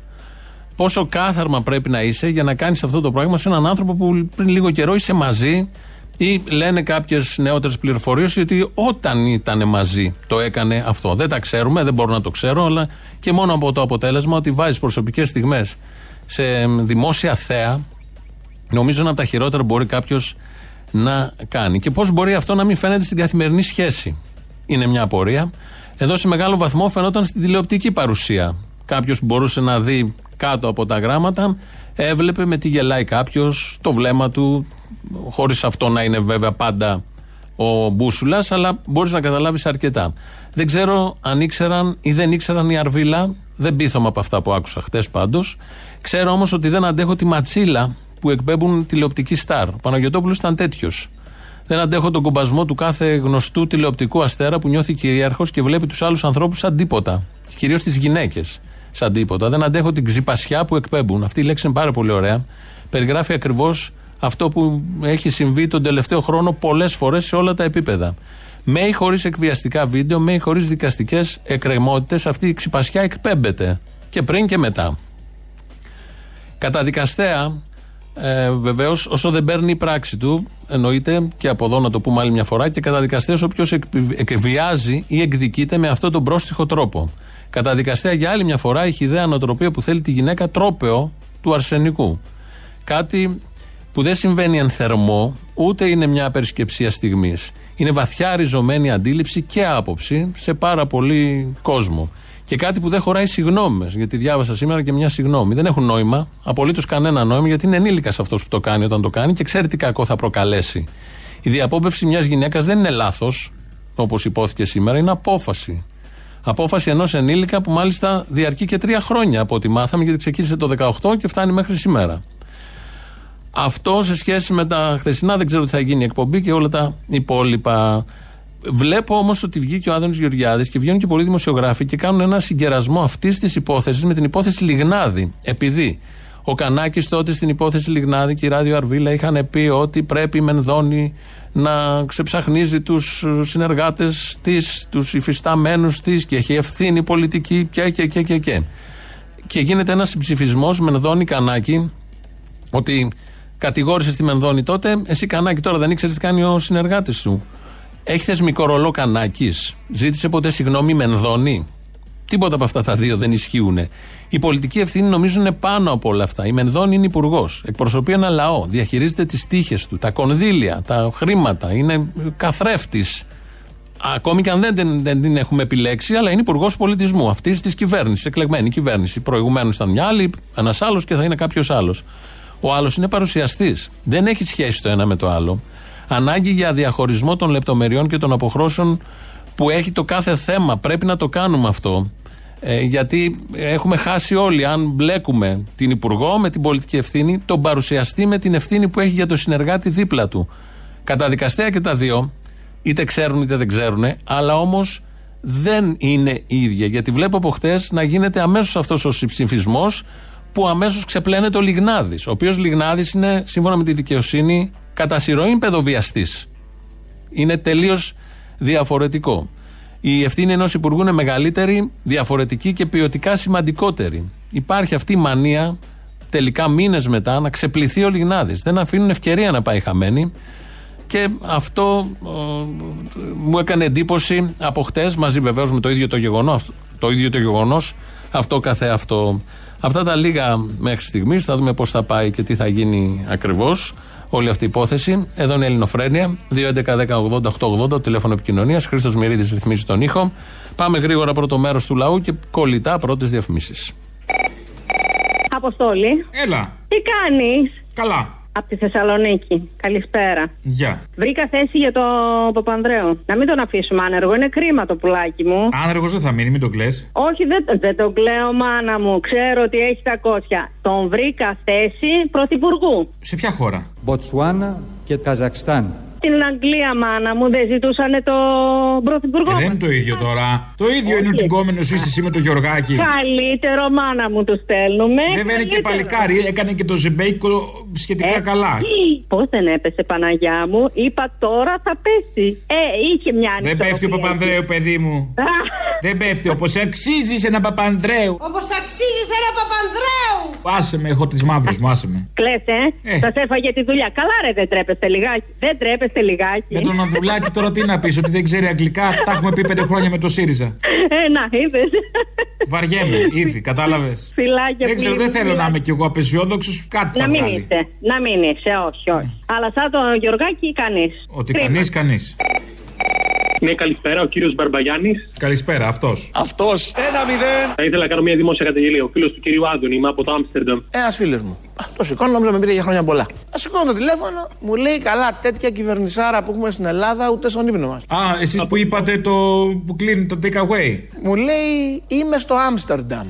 Πόσο κάθαρμα πρέπει να είσαι για να κάνεις αυτό το πράγμα σε έναν άνθρωπο που πριν λίγο καιρό είσαι μαζί ή λένε κάποιες νεότερες πληροφορίες ότι όταν ήταν μαζί το έκανε αυτό. Δεν τα ξέρουμε, δεν μπορώ να το ξέρω, αλλά και μόνο από το αποτέλεσμα ότι βάζει προσωπικές στιγμές σε δημόσια θέα, νομίζω είναι από τα χειρότερα που μπορεί κάποιος να κάνει. Και πώς μπορεί αυτό να μην φαίνεται στην καθημερινή σχέση. Είναι μια απορία. Εδώ σε μεγάλο βαθμό φαινόταν στην τηλεοπτική παρουσία. Κάποιος που μπορούσε να δει κάτω από τα γράμματα, έβλεπε με τι γελάει κάποιος, το βλέμμα του, χωρίς αυτό να είναι βέβαια πάντα ο μπούσουλας, αλλά μπορείς να καταλάβεις αρκετά. Δεν ξέρω αν ήξεραν ή δεν ήξεραν οι Αρβίλα, δεν πείθομαι από αυτά που άκουσα χτες πάντως. Ξέρω όμως ότι δεν αντέχω τη ματσίλα που εκπέμπουν τηλεοπτική στάρ. Ο Παναγιοτόπουλος ήταν τέτοιος. Δεν αντέχω τον κομπασμό του κάθε γνωστού τηλεοπτικού αστέρα που νιώθει κυρίαρχος και βλέπει τους άλλους ανθρώπους σαν τίποτα. Κυρίως τις γυναίκες σαν τίποτα. Δεν αντέχω την ξυπασιά που εκπέμπουν. Αυτή η λέξη είναι πάρα πολύ ωραία. Περιγράφει ακριβώς αυτό που έχει συμβεί τον τελευταίο χρόνο πολλές φορές σε όλα τα επίπεδα. Με ή χωρίς εκβιαστικά βίντεο, με ή χωρίς δικαστικές εκκρεμότητες, αυτή η ξυπασιά εκπέμπεται. Και πριν και μετά. Καταδικαστέα, ε, βεβαίως, όσο δεν παίρνει η πράξη του, εννοείται και από εδώ να το πούμε άλλη μια φορά, και καταδικαστέα όποιος εκβιάζει ή εκδικείται με αυτόν τον πρόστιχο τρόπο. Καταδικαστέα για άλλη μια φορά η ιδέα νοοτροπία που θέλει τη γυναίκα τρόπεο του αρσενικού. Κάτι που δεν συμβαίνει εν θερμό, ούτε είναι μια απερισκεψία στιγμής. Είναι βαθιά ριζωμένη αντίληψη και άποψη σε πάρα πολύ κόσμο. Και κάτι που δεν χωράει συγγνώμε. Γιατί διάβασα σήμερα και μια συγγνώμη. Δεν έχουν νόημα, απολύτως κανένα νόημα, γιατί είναι ενήλικας αυτός που το κάνει όταν το κάνει και ξέρει τι κακό θα προκαλέσει. Η διαπόπευση μιας γυναίκας δεν είναι λάθος, όπως υπόθηκε σήμερα, είναι απόφαση. Απόφαση ενός ενήλικα που μάλιστα διαρκεί και τρία χρόνια από ό,τι μάθαμε, γιατί ξεκίνησε το 18 και φτάνει μέχρι σήμερα. Αυτό σε σχέση με τα χθεσινά, δεν ξέρω τι θα γίνει η εκπομπή και όλα τα υπόλοιπα. Βλέπω όμως ότι βγήκε ο Άδωνης Γεωργιάδης και βγαίνουν και πολλοί δημοσιογράφοι και κάνουν ένα συγκερασμό αυτής της υπόθεσης με την υπόθεση Λιγνάδη. Επειδή ο Κανάκης τότε στην υπόθεση Λιγνάδη και η Ράδιο Αρβίλα είχαν πει ότι πρέπει η Μενδώνη να ξεψαχνίζει τους συνεργάτες της, τους υφισταμένους της και έχει ευθύνη πολιτική και και και και. Και, και γίνεται ένας ψηφισμό Μενδώνη Κανάκη ότι κατηγόρησε τη Μενδώνη τότε, εσύ Κανάκη τώρα δεν ήξερες τι κάνει ο συνεργάτης σου. Έχεις θεσμικό ρολό Κανάκης. Ζήτησε ποτέ συγγνώμη Μενδώνη. Τίποτα από αυτά τα δύο δεν ισχύουν. Η πολιτική ευθύνη νομίζω είναι πάνω από όλα αυτά. Η Μενδώνη είναι υπουργός. Εκπροσωπεί ένα λαό. Διαχειρίζεται τις τύχες του, τα κονδύλια, τα χρήματα. Είναι καθρέφτης. Ακόμη και αν δεν, δεν, δεν την έχουμε επιλέξει, αλλά είναι υπουργός πολιτισμού αυτής της κυβέρνησης, εκλεγμένη κυβέρνηση. Προηγουμένως ήταν μια άλλη, ένας άλλος και θα είναι κάποιος άλλος. Ο άλλος είναι παρουσιαστής. Δεν έχει σχέση το ένα με το άλλο. Ανάγκη για διαχωρισμό των λεπτομεριών και των αποχρώσεων που έχει το κάθε θέμα. Πρέπει να το κάνουμε αυτό. Ε, γιατί έχουμε χάσει όλοι, αν μπλέκουμε την Υπουργό με την πολιτική ευθύνη, τον παρουσιαστή με την ευθύνη που έχει για το συνεργάτη δίπλα του. Καταδικαστέα και τα δύο, είτε ξέρουν είτε δεν ξέρουν, αλλά όμως δεν είναι ίδια. Γιατί βλέπω από χτες να γίνεται αμέσως αυτός ο ψηφισμό που αμέσως ξεπλένεται ο Λιγνάδης. Ο οποίος Λιγνάδης είναι, σύμφωνα με τη δικαιοσύνη, κατά συρροή παιδοβιαστής. Είναι τελείως διαφορετικό. Η ευθύνη ενός υπουργού είναι μεγαλύτερη, διαφορετική και ποιοτικά σημαντικότερη. Υπάρχει αυτή η μανία τελικά μήνες μετά να ξεπληθεί ο Λιγνάδης. Δεν αφήνουν ευκαιρία να πάει χαμένη. Και αυτό ε, μου έκανε εντύπωση από χτες, μαζί βεβαίως με το ίδιο το γεγονός, το ίδιο το γεγονός, αυτό καθε αυτό. Αυτά τα λίγα μέχρι στιγμής. Θα δούμε πώς θα πάει και τι θα γίνει ακριβώς. Όλη αυτή η υπόθεση. Εδώ είναι η Ελληνοφρένεια. 2.11.10.80.880 το τηλέφωνο επικοινωνίας. Χρήστος Μυρίδης ρυθμίζει τον ήχο. Πάμε γρήγορα πρώτο μέρος του λαού και κολλητά πρώτες διαφημίσεις. Αποστόλη. Έλα. Τι κάνεις; Καλά. Από τη Θεσσαλονίκη. Καλησπέρα. Γεια. Βρήκα θέση για τον Παπανδρέο. Να μην τον αφήσουμε άνεργο. Είναι κρίμα το πουλάκι μου. Άνεργος δεν θα μείνει, μην τον κλε. Όχι, δεν, δεν τον κλαίω, μάνα μου. Ξέρω ότι έχει τα κόσια. Τον βρήκα θέση πρωθυπουργού. Σε ποια χώρα; Μποτσουάνα και Καζακστάν. Στην Αγγλία, μάνα μου, δεν ζητούσαν τον πρωθυπουργό. Ε, δεν μας. είναι το ίδιο τώρα. Το ίδιο είναι ότι γκόμενο είσαι εσύ με το Γιωργάκη. Καλύτερο, μάνα μου, τους στέλνουμε. Βέβαια είναι και παλικάρι, έκανε και το ζεμπέικο σχετικά καλά. Πώς δεν έπεσε, Παναγιά μου. Είπα τώρα θα πέσει. Ε, είχε μια Δεν ανισορροπία πέφτει ο εκεί. Παπανδρέου, παιδί μου. Δεν πέφτει όπως αξίζει ένα Παπανδρέου. Όπως αξίζει ένα Παπανδρέου! Άσε με, έχω τις μαύρες μου, άσε με. Κλαις, ε. Ε. Σας έφαγε τη δουλειά. Καλά, ρε, δεν τρέπεστε λιγάκι. Δεν τρέπεστε λιγάκι. Με τον Ανδρουλάκη τώρα τι να πεις, ότι δεν ξέρει αγγλικά. Τα έχουμε πει πέντε χρόνια με το ΣΥΡΙΖΑ. Ε, να, είδες. Βαριέμαι, ήδη, κατάλαβες. Φιλάκια, Δεν ξέρω, φίλοι, δεν θέλω φιλάκια. να είμαι κι εγώ απεσιόδοξος. Κάτι Να θα μην βγάλει. είσαι. Να μην είσαι, όχι, όχι. Αλλά σαν τον Γιωργάκη, κανείς. Ότι κανείς, κανείς. Ναι, καλησπέρα, ο κύριος Μπαρμπαγιάννης. Καλησπέρα, αυτός. Αυτός. Ένα μηδέν. Θα ήθελα να κάνω μια δημόσια καταγγελία. Ο φίλος του κυρίου Άντωνη, είμαι από το Άμστερνταμ. Ένα φίλο μου. Α, Το σηκώνω, νόμιζα με πήρε για χρόνια πολλά. Α σηκώνω το τηλέφωνο, μου λέει καλά τέτοια κυβερνησάρα που έχουμε στην Ελλάδα, ούτε στον ύπνο μας. Α, εσείς που είπατε το που κλείνει το take away. Μου λέει είμαι στο Άμστερνταμ.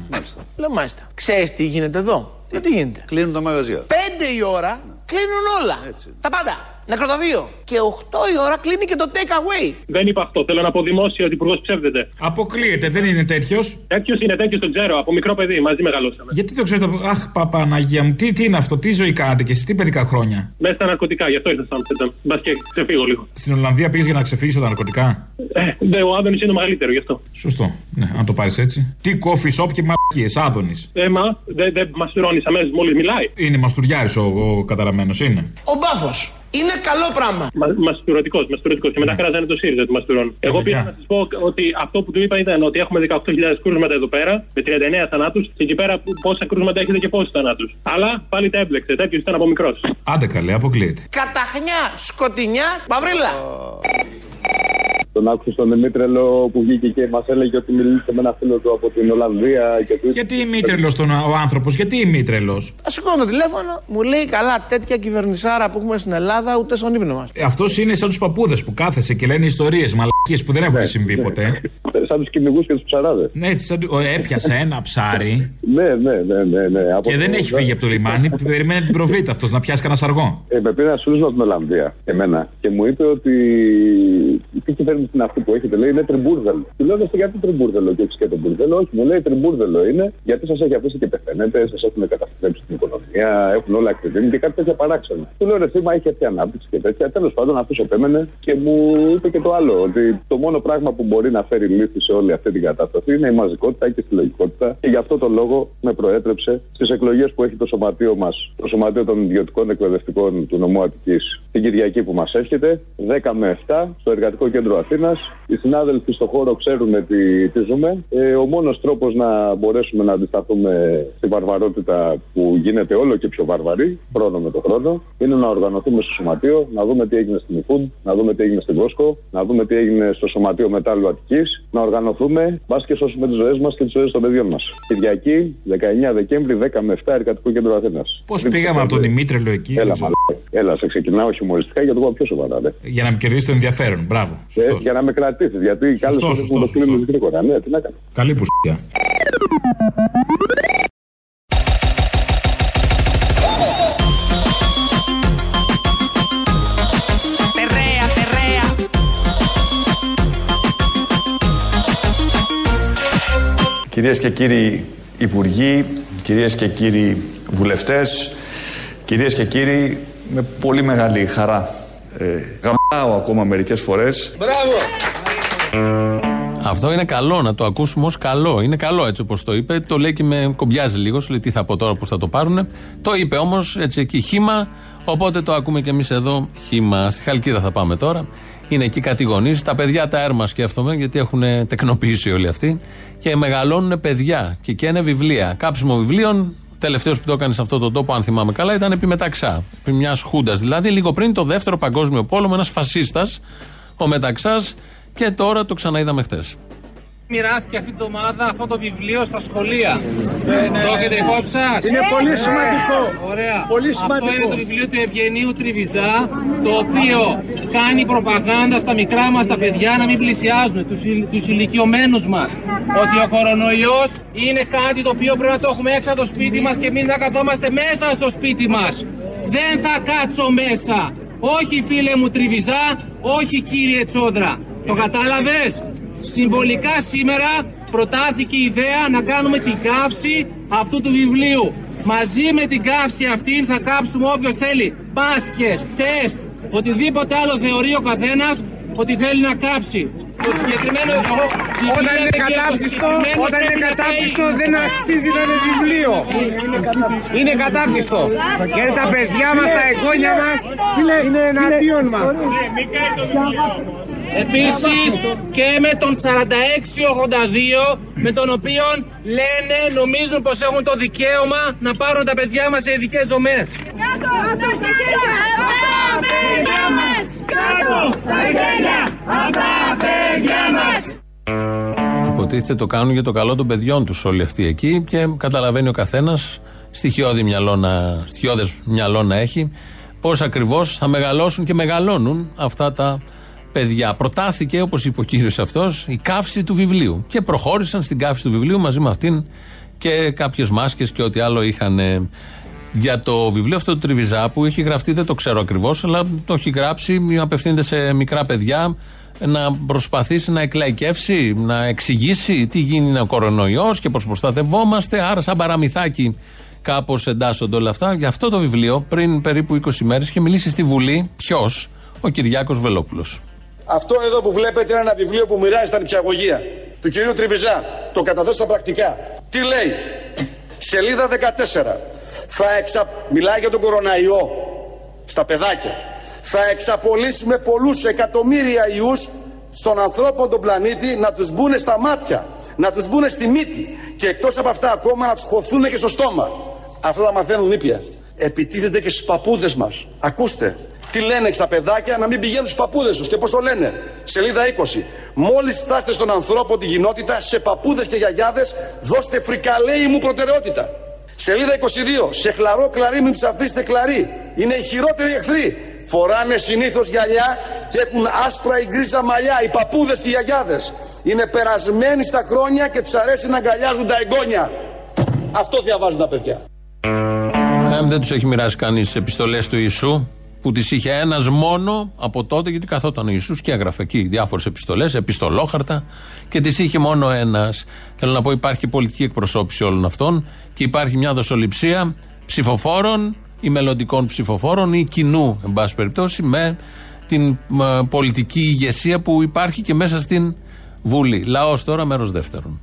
Λέω μάλιστα. Ξέρεις τι γίνεται εδώ; Τι, τι γίνεται; Κλείνουν τα μαγαζιά. Πέντε η ώρα κλείνουν όλα. Τα πάντα. Νεκροταφείο. Και 8 η ώρα κλείνει και το take away. Δεν είπα αυτό. Θέλω να πω δημόσια ότι ο υπουργός ψεύδεται. Αποκλείεται, δεν είναι τέτοιος. Τέτοιος είναι τέτοιος, τον ξέρω. Από μικρό παιδί, μαζί μεγαλώσαμε. Γιατί το ξέρετε. Αχ, Παπαναγία μου, τι, τι είναι αυτό, τι ζωή κάνατε και εσείς, τι παιδικά χρόνια; Μέσα στα ναρκωτικά, γι' αυτό ήρθα στο Άμστερνταμ. Μπας και ξεφύγω λίγο. Στην Ολλανδία πήγες για να ξεφύγεις από τα ναρκωτικά; Ε, δε, ο Άδωνης είναι το μεγαλύτερος, γι' αυτό. Σωστό. Ναι, αν το πάρεις έτσι. Τι coffee shop και μαλακίες, άδωνης. Ε, μα δεν δε μα τυρώνει αμέσως μόλις μιλάει. Είναι μαστουριάρης ο, ο καταραμένος, είναι. Ο μπάφος. Είναι καλό πράγμα. Μαστουρωτικό, μαστουρωτικό. Και μετά κράζανε το ΣΥΡΙΖΑ του μαστουρών. Εγώ Παιδιά. πήρα να σας πω ότι αυτό που του είπα ήταν ότι έχουμε 18.000 κρούσματα εδώ πέρα, με 39 θανάτους, και εκεί πέρα που- πόσα κρούσματα έχετε και πόσους θανάτους. Αλλά πάλι τα έμπλεξε. Τέτοιο ήταν από μικρός. Άντε καλέ, αποκλείεται. Καταχνιά, σκοτεινιά, μαυρίλα. Τον άκουσα στον Δημήτρελο που βγήκε και μας έλεγε ότι μιλούσε με ένα φίλο του από την Ολλανδία και του. Γιατί ημίτρελο τον ο άνθρωπος, γιατί ημίτρελο. Α σηκώνω το τηλέφωνο, μου λέει καλά τέτοια κυβερνησάρα που έχουμε στην Ελλάδα, ούτε στον ύπνο μας. Αυτός είναι σαν τους παππούδες που κάθεσαι και λένε ιστορίες μαλακίες που δεν έχουν συμβεί ποτέ. Σαν τους κυνηγούς και τους ψαράδες. Ναι, έτσι, σαν... ο, έπιασε ένα ψάρι Ναι, ναι, ναι, ναι. ναι. Από και το- δεν έχει φύγει από το λιμάνι. Περιμένει την προβλήτα αυτός να πιάσει κανένα αργό. Ε, με πήρε ένα φίλο από την Ολλανδία, εμένα, και μου είπε ότι τι κυβέρνηση είναι αυτή που έχετε, λέει, είναι τριμπούρδελο. Του λέω, «Δώστε, γιατί τριμπούρδελο και έχεις και τον μπουρδέλο. Όχι, μου λέει, τριμπούρδελο είναι, γιατί σας έχει αφήσει και πεθαίνετε, σας έχουν καταστρέψει την οικονομία, έχουν όλα ακριβή και κάτι τέτοια παράξενα. Του λέω, ρε θύμα, έχει έρθει ανάπτυξη και τέτοια. Τέλος πάντων, αυτός επέμενε και μου είπε και το άλλο, ότι το μόνο πράγμα που μπορεί να φέρει λύθη σε όλη αυτή την κατάσταση είναι η μαζικότητα και η συλλογικότητα. Και γι' αυτό το λόγο με προέτρεψε στις εκλογές που έχει το σωματείο μας, το Σωματείο των Ιδιωτικών Εκπαιδευτικών του νομού Αττικής, την Κυριακή που μας έρχεται, 10 με 7, στο Εργατικό Κέντρο Αθήνας. Οι συνάδελφοι στο χώρο ξέρουν τι, τι ζούμε. Ε, ο μόνος τρόπος να μπορέσουμε να αντισταθούμε στη βαρβαρότητα που γίνεται όλο και πιο βαρβαρή, χρόνο με το χρόνο, είναι να οργανωθούμε στο Σωματείο, να δούμε τι έγινε στην ΙΦΟΥΝ, να δούμε τι έγινε στην Κόσκο, να δούμε τι έγινε στο Σωματείο Μετάλλου Αττικής, να οργανωθούμε, μπας και σώσουμε τις ζωές μας και τις ζωές των παιδιών μας. Κυριακή, 19 Δεκέμβρη, 10 με 7, Εργατικό Κέντρο Αθήνας. Πώς πήγαμε από τον Δημήτρελο εκεί. Έλα, δεν ξέρω. μαλάκα. Έλα, σε ξεκινάω χιουμοριστικά για το πω πιο σοβαρά. Ρε. Για να με κερδίσει το ενδιαφέρον. Μπράβο. Ε, για να με κρατήσεις, γιατί κάλεσε Σωστός, που σωστός, το σωστός. κλείνει γρήγορα. Ναι, τι να κάνω. Καλή πουστιά. Perrea, perrea. Κυρίες και κύριοι Υπουργοί, κυρίες και κύριοι Βουλευτές, κυρίες και κύριοι, με πολύ μεγάλη χαρά ε, γαμάω ακόμα μερικές φορές. Αυτό είναι καλό να το ακούσουμε ως καλό. Είναι καλό έτσι όπως το είπε. Το λέει και με κομπιάζει λίγο. Σου λέει τι θα πω τώρα, πώς θα το πάρουν. Το είπε όμως έτσι εκεί χήμα. Οπότε το ακούμε και εμείς εδώ χήμα. Στη Χαλκίδα θα πάμε τώρα. Είναι εκεί κάτι γονεί. Τα παιδιά τα έρμα σκέφτομαι γιατί έχουν τεκνοποιήσει όλοι αυτοί. Και μεγαλώνουν παιδιά και καίνε βιβλία. Κάψιμο βιβλίων τελευταίος που το έκανες σε αυτόν τον τόπο, αν θυμάμαι καλά, ήταν επί Μεταξά. Επί μιας Χούντας. Δηλαδή, λίγο πριν το δεύτερο παγκόσμιο πόλεμο, ένας φασίστας, ο Μεταξάς, και τώρα το ξαναείδαμε χθες. Μοιράστηκε αυτή την εβδομάδα αυτό το βιβλίο στα σχολεία. Το έχετε υπόψη σας; Είναι πολύ σημαντικό. Ωραία. Πολύ Αυτό σημαντικό. είναι το βιβλίο του Ευγενίου Τριβιζά, το οποίο κάνει προπαγάνδα στα μικρά μας τα παιδιά να μην πλησιάζουν, τους τους ηλικιωμένους μας. Ότι ο κορονοϊός είναι κάτι το οποίο πρέπει να το έχουμε έξω από το σπίτι μας και εμείς να καθόμαστε μέσα στο σπίτι μας. Δεν θα κάτσω μέσα. Όχι φίλε μου Τριβιζά, όχι κύριε Τσόδρα. Το κατάλαβες; Συμβολικά σήμερα προτάθηκε η ιδέα να κάνουμε την καύση αυτού του βιβλίου. Μαζί με την καύση αυτή θα κάψουμε όποιος θέλει μπάσκες, τεστ, οτιδήποτε άλλο θεωρεί ο καθένας ότι θέλει να κάψει. Το συγκεκριμένο Όταν είναι κατάπτυστο, όταν είναι κατάπτυστο δεν αξίζει να είναι βιβλίο. Είναι κατάπτυστο. Γιατί τα παιδιά μας, τα εγγόνια μας είναι εναντίον μας. Επίσης και με τον 4682 με τον οποίο λένε, νομίζουν πως έχουν το δικαίωμα να πάρουν τα παιδιά μας σε ειδικές δομές. Υποτίθεται το κάνουν για το καλό των παιδιών τους όλοι αυτοί εκεί και καταλαβαίνει ο καθένας στοιχειώδη μυαλό να, στοιχειώδες μυαλό να έχει πώς ακριβώς θα μεγαλώσουν και μεγαλώνουν αυτά τα παιδιά. Προτάθηκε, όπως είπε ο κύριος αυτός, η καύση του βιβλίου. Και προχώρησαν στην καύση του βιβλίου μαζί με αυτήν και κάποιες μάσκες και ό,τι άλλο είχαν. ε, Για το βιβλίο αυτό του Τριβιζά που έχει γραφτεί, δεν το ξέρω ακριβώς, αλλά το έχει γράψει, απευθύνεται σε μικρά παιδιά να προσπαθήσει να εκλαϊκεύσει, να εξηγήσει τι γίνει ο κορονοϊός και πώς προστατευόμαστε. Άρα, σαν παραμυθάκι, κάπως εντάσσονται όλα αυτά. Γι' αυτό το βιβλίο, πριν περίπου 20 μέρες, είχε μιλήσει στη Βουλή. Ποιος, ο Κυριάκος Βελόπουλος. Αυτό εδώ που βλέπετε είναι ένα βιβλίο που μοιράζει στα νηπιαγωγεία του κυρίου Τριβιζά. Το καταθέτω στα πρακτικά. Τι λέει, σελίδα 14. Θα εξα... Μιλάει για τον κοροναϊό στα παιδάκια. Θα εξαπολύσουμε πολλούς εκατομμύρια ιούς στον ανθρώπο τον πλανήτη να τους μπουν στα μάτια, να τους μπουν στη μύτη και εκτός από αυτά ακόμα να τους χωθούν και στο στόμα. Αυτά τα μαθαίνουν νήπια. Επιτίθεται και στους παππούδες μας. Ακούστε, τι λένε στα παιδάκια να μην πηγαίνουν στους παππούδες τους και πώς το λένε; Σελίδα 20. Μόλις φτάσετε στον ανθρώπο την κοινότητα σε παππούδες και γιαγιάδες δώστε φρικαλέη μου προτεραιότητα. Σελίδα 22. Σε χλαρό κλαρί μην τους αφήσετε κλαρί. Είναι οι χειρότεροι εχθροί. Φοράνε συνήθως γυαλιά και έχουν άσπρα ή γκρίζα μαλλιά. Οι παππούδες και οι γιαγιάδες. Είναι περασμένοι στα χρόνια και τους αρέσει να αγκαλιάζουν τα εγγόνια. Αυτό διαβάζουν τα παιδιά. Ε, δεν τους έχει μοιράσει κανείς τις επιστολές του Ιησού, που τις είχε ένας μόνο από τότε, γιατί καθόταν ο Ιησούς και έγραφε εκεί διάφορες επιστολές, επιστολόχαρτα, και τις είχε μόνο ένας. Θέλω να πω, υπάρχει πολιτική εκπροσώπηση όλων αυτών και υπάρχει μια δοσοληψία ψηφοφόρων ή μελλοντικών ψηφοφόρων ή κοινού, εν πάση περιπτώσει, με την ε, πολιτική ηγεσία που υπάρχει και μέσα στην Βουλή. Λαός τώρα, μέρος δεύτερον.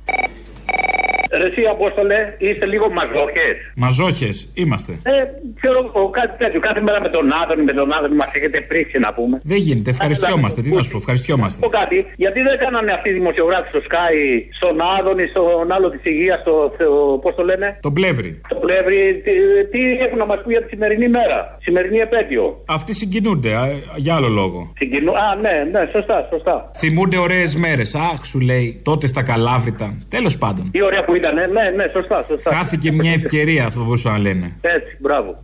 Ρε εσύ Απόστολε, είστε λίγο μαζόχες. Μαζόχες, είμαστε. Ε, ξέρω εγώ κάτι τέτοιο. Κάθε μέρα με τον Άδωνη, με τον Άδωνη μας έχετε πρίξει να πούμε. Δεν γίνεται, ευχαριστιόμαστε. Τι να σου πω, ευχαριστιόμαστε. Πω κάτι, γιατί δεν κάνανε αυτοί οι δημοσιογράφοι στο Sky, στον Άδωνη, στον άλλο της υγείας, στο, στο πώς το λένε; Τον πλεύρη. Το πλεύρη, τι, τι έχουν να μας πει για τη σημερινή μέρα, σημερινή επέτειο; Αυτοί συγκινούνται, α, για άλλο λόγο. Συγκινού... Α, ναι, ναι, σωστά, σωστά. Θυμούνται ωραίες μέρες. Αχ, σου λέει, τότε στα καλάβρητα. Τέλος πάντων. Τι ωραία που ήταν, ναι, ναι, σωστά, σωστά. Χάθηκε μια ευκαιρία, θα μπορούσαν να λένε. Έτσι, μπράβο.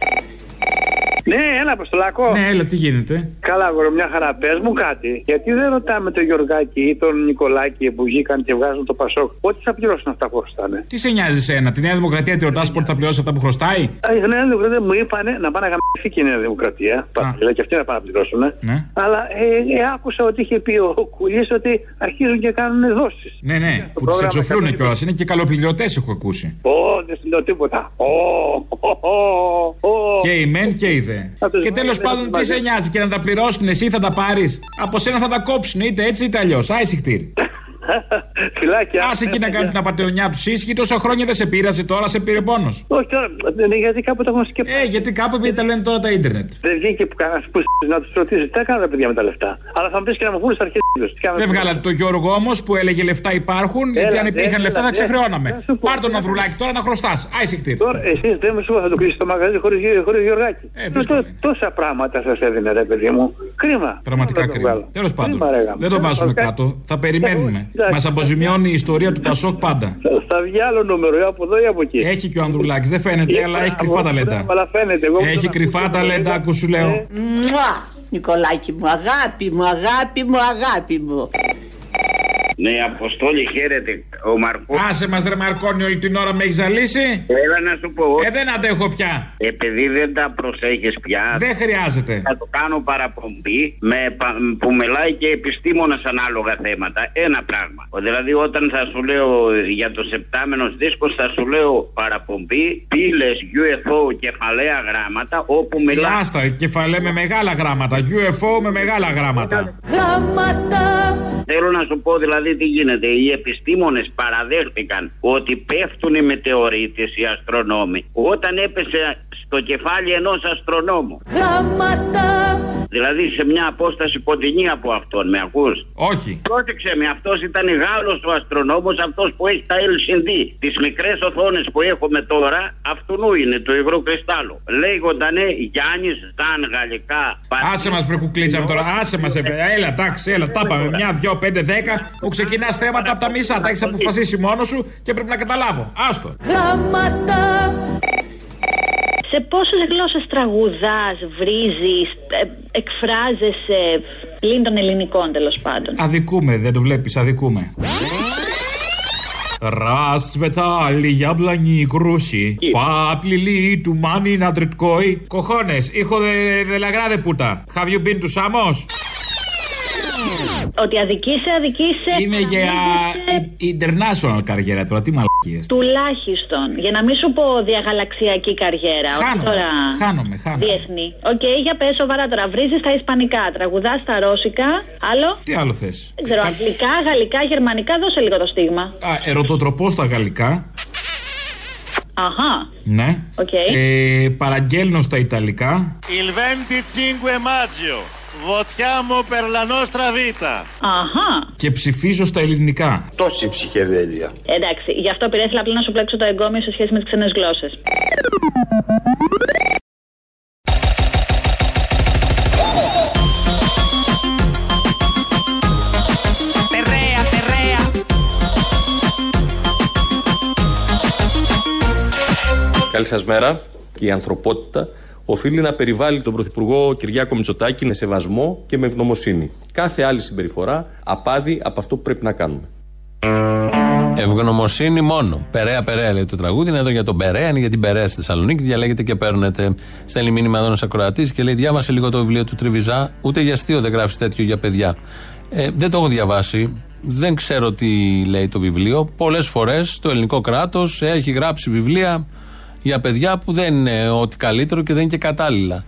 Ναι, έλα, Αποστολάκο. Ναι, έλα, τι γίνεται; Καλά, αγόρι, μια χαρά. Πες μου κάτι. Γιατί δεν ρωτάμε τον Γιωργάκη ή τον Νικολάκη που βγήκαν και βγάζουν το Πασόκ, πότε θα πληρώσουν αυτά που χρωστάνε; Τι σε νοιάζει εσένα, τη Νέα Δημοκρατία τη ρωτάς πότε θα πληρώσει αυτά που χρωστάει; Α, Η Νέα Δημοκρατία μου είπανε να πάνε να γαμηθεί και η Νέα Δημοκρατία. Δηλαδή και αυτοί να πάνε να πληρώσουν. Ναι. Αλλά ε, ε, άκουσα ότι είχε πει ο Κουλή ότι αρχίζουν και κάνουν δόσεις. Ναι, ναι, που του πρόγραμμα εξοφλούν κατέβηκε. κιόλας. Είναι και καλοπληρωτές, έχω ακούσει. Ω, δεν συνδέω τίποτα. Ω, ω, ω, ω. Και η μεν και η δε. Τους Και τέλος βάλουν πάντων, τι μαζί. σε νοιάζει και να τα πληρώσουν εσύ θα τα πάρεις. Από σένα θα τα κόψουν είτε έτσι είτε αλλιώς. Άι συχτήρι. Φυλάκια. Α εκεί να κάνουν την απαταιωνιά του ίσχυ, τόσα χρόνια δεν σε πείρασε, τώρα σε πήρε πόνος. Όχι τώρα, δεν είναι γιατί κάπου το έχουμε σκεφτεί. Ε, γιατί κάπου επειδή τα λένε τώρα τα ίντερνετ. Δεν βγήκε που κανένας που να τους ρωτήσει τι έκανα τα παιδιά με τα λεφτά. Αλλά θα μου πεις και να μου πούνε στα αρχαία του. Δεν βγάλατε το Γιώργο όμως που έλεγε λεφτά υπάρχουν, γιατί αν υπήρχαν έλα, λεφτά θα έλα. ξεχρεώναμε. Να σου πω. Πάρ τον Ανδρουλάκη τώρα να χρωστάς. Άισε χτύπη. Τώρα εσείς δεν με σου θα το κλείσεις το μαγαζί χωρίς Γιωργάκη. Ε, Ε, τό- τόσα πράγματα σας έδινε ρε παιδί μου. Κρίμα. Πραγματικά Δεν το κρίμα. βγάλω. Τέλος πάντων. Κρίμα, ρε, γάμο. Δεν το βάζουμε Ε, κάτω. Θα περιμένουμε. εντάξει. Μας αποζημιώνει η ιστορία του Πασόκ πάντα. Θα βγει άλλο νούμερο ή από εδώ ή από εκεί. Έχει και ο Ανδρουλάκης, δεν φαίνεται, αλλά έχει κρυφά ταλέντα. Αλλά φαίνεται. Εγώ Έχει που κρυφά τον ταλέντα, άκου σου λέω. Μουα! Νικολάκη μου, αγάπη μου, αγάπη μου, αγάπη μου. Ναι, Αποστόλη, χαίρετε. Ο Μαρκό. Άσε μας ρε Μαρκόνι όλη την ώρα με έχεις ζαλίσει. Έλα να σου πω. Ε, δεν αντέχω πια. Επειδή δεν τα προσέχεις πια. Δεν χρειάζεται. Θα το κάνω παραπομπή με, πα- που μιλάει και επιστήμονας ανάλογα θέματα. Ένα πράγμα. Ο- Δηλαδή, όταν θα σου λέω για το σεπτάμενος δίσκος, θα σου λέω παραπομπή, πύλες, UFO, κεφαλαία γράμματα, όπου μιλάει. Άστα, κεφαλέ με μεγάλα γράμματα. UFO με μεγάλα γράμματα. Θέλω να σου πω δηλαδή τι γίνεται. Οι επιστήμονες παραδέχτηκαν ότι πέφτουν οι μετεωρίτες οι αστρονόμοι όταν έπεσε στο κεφάλι ενός αστρονόμου. Δηλαδή σε μια απόσταση κοντινή από αυτόν, με ακούς; Όχι. Πρόσεξε με, αυτός ήταν Γάλλος ο αστρονόμος, αυτός που έχει τα LCD. Τις μικρές οθόνες που έχουμε τώρα, αυτού είναι το υγρό κρυστάλλο. Λέγοντανε Γιάννης Ζαν γαλλικά. Άσε μας βρε κουκλίτσα μου τώρα, άσε μας. Έλα, εντάξει, έλα, τα πάμε. Μια, δυο, πέντε, δέκα. Μου ξεκινάς θέματα από τα μισά. Τα έχεις αποφασίσει μόνος σου και πρέπει να καταλάβω. Άστο Σε πόσες γλώσσες τραγουδάς, βρίζεις, ε, εκφράζεσαι πλην των ελληνικών τέλος πάντων. Αδικούμε, δεν το βλέπει, αδικούμε. Расцветали яблони и груши, поплели туманы над рекой. Cojones, hijo de, de la grande puta. Have you been to Samos? Ότι αδικείσαι, αδικείσαι. Είναι για international καριέρα τώρα, τι μαλακίες. Τουλάχιστον. Για να μην σου πω διαγαλαξιακή καριέρα. όχι Χάνομαι, τώρα χάνομαι, χάνομαι. Διεθνή. Οκ, για πες σοβαρά τώρα. Βρίζεις στα Ισπανικά, τραγουδάς στα Ρώσικα. Άλλο; Τι άλλο θες; Δεν ξέρω, αγγλικά, γαλλικά, γερμανικά. Δώσε λίγο το στίγμα. Α, ερωτοτροπώ στα γαλλικά. Αχά. Ναι. Οκ. Ε, παραγγέλνω στα ιταλικά. Il 25 maggio votiamo per la nostra vita. Αχά. Και ψηφίζω στα ελληνικά. Τόση ψυχεδέλεια. Εντάξει, γι' αυτό πήρε απλά να σου πλέξω το εγκόμιο σε σχέση με τις ξένες γλώσσες. Perrea, perrea. Καλή σας μέρα. Και η ανθρωπότητα οφείλει να περιβάλλει τον Πρωθυπουργό Κυριάκο Μητσοτάκη με σεβασμό και με ευγνωμοσύνη. Κάθε άλλη συμπεριφορά απάδει από αυτό που πρέπει να κάνουμε. Ευγνωμοσύνη μόνο. Περαία, περαία λέει το τραγούδι. Είναι εδώ για τον Περαία, είναι για την Περαία στη Θεσσαλονίκη. Διαλέγετε και παίρνετε. Στέλνει μήνυμα εδώ ένας ακροατής και λέει: Διάβασε λίγο το βιβλίο του Τριβιζά. Ούτε για αστείο δεν γράφεις τέτοιο για παιδιά. Ε, δεν το έχω διαβάσει. Δεν ξέρω τι λέει το βιβλίο. Πολλές φορές το ελληνικό κράτος έχει γράψει βιβλία για παιδιά που δεν είναι ό,τι καλύτερο και δεν είναι και κατάλληλα.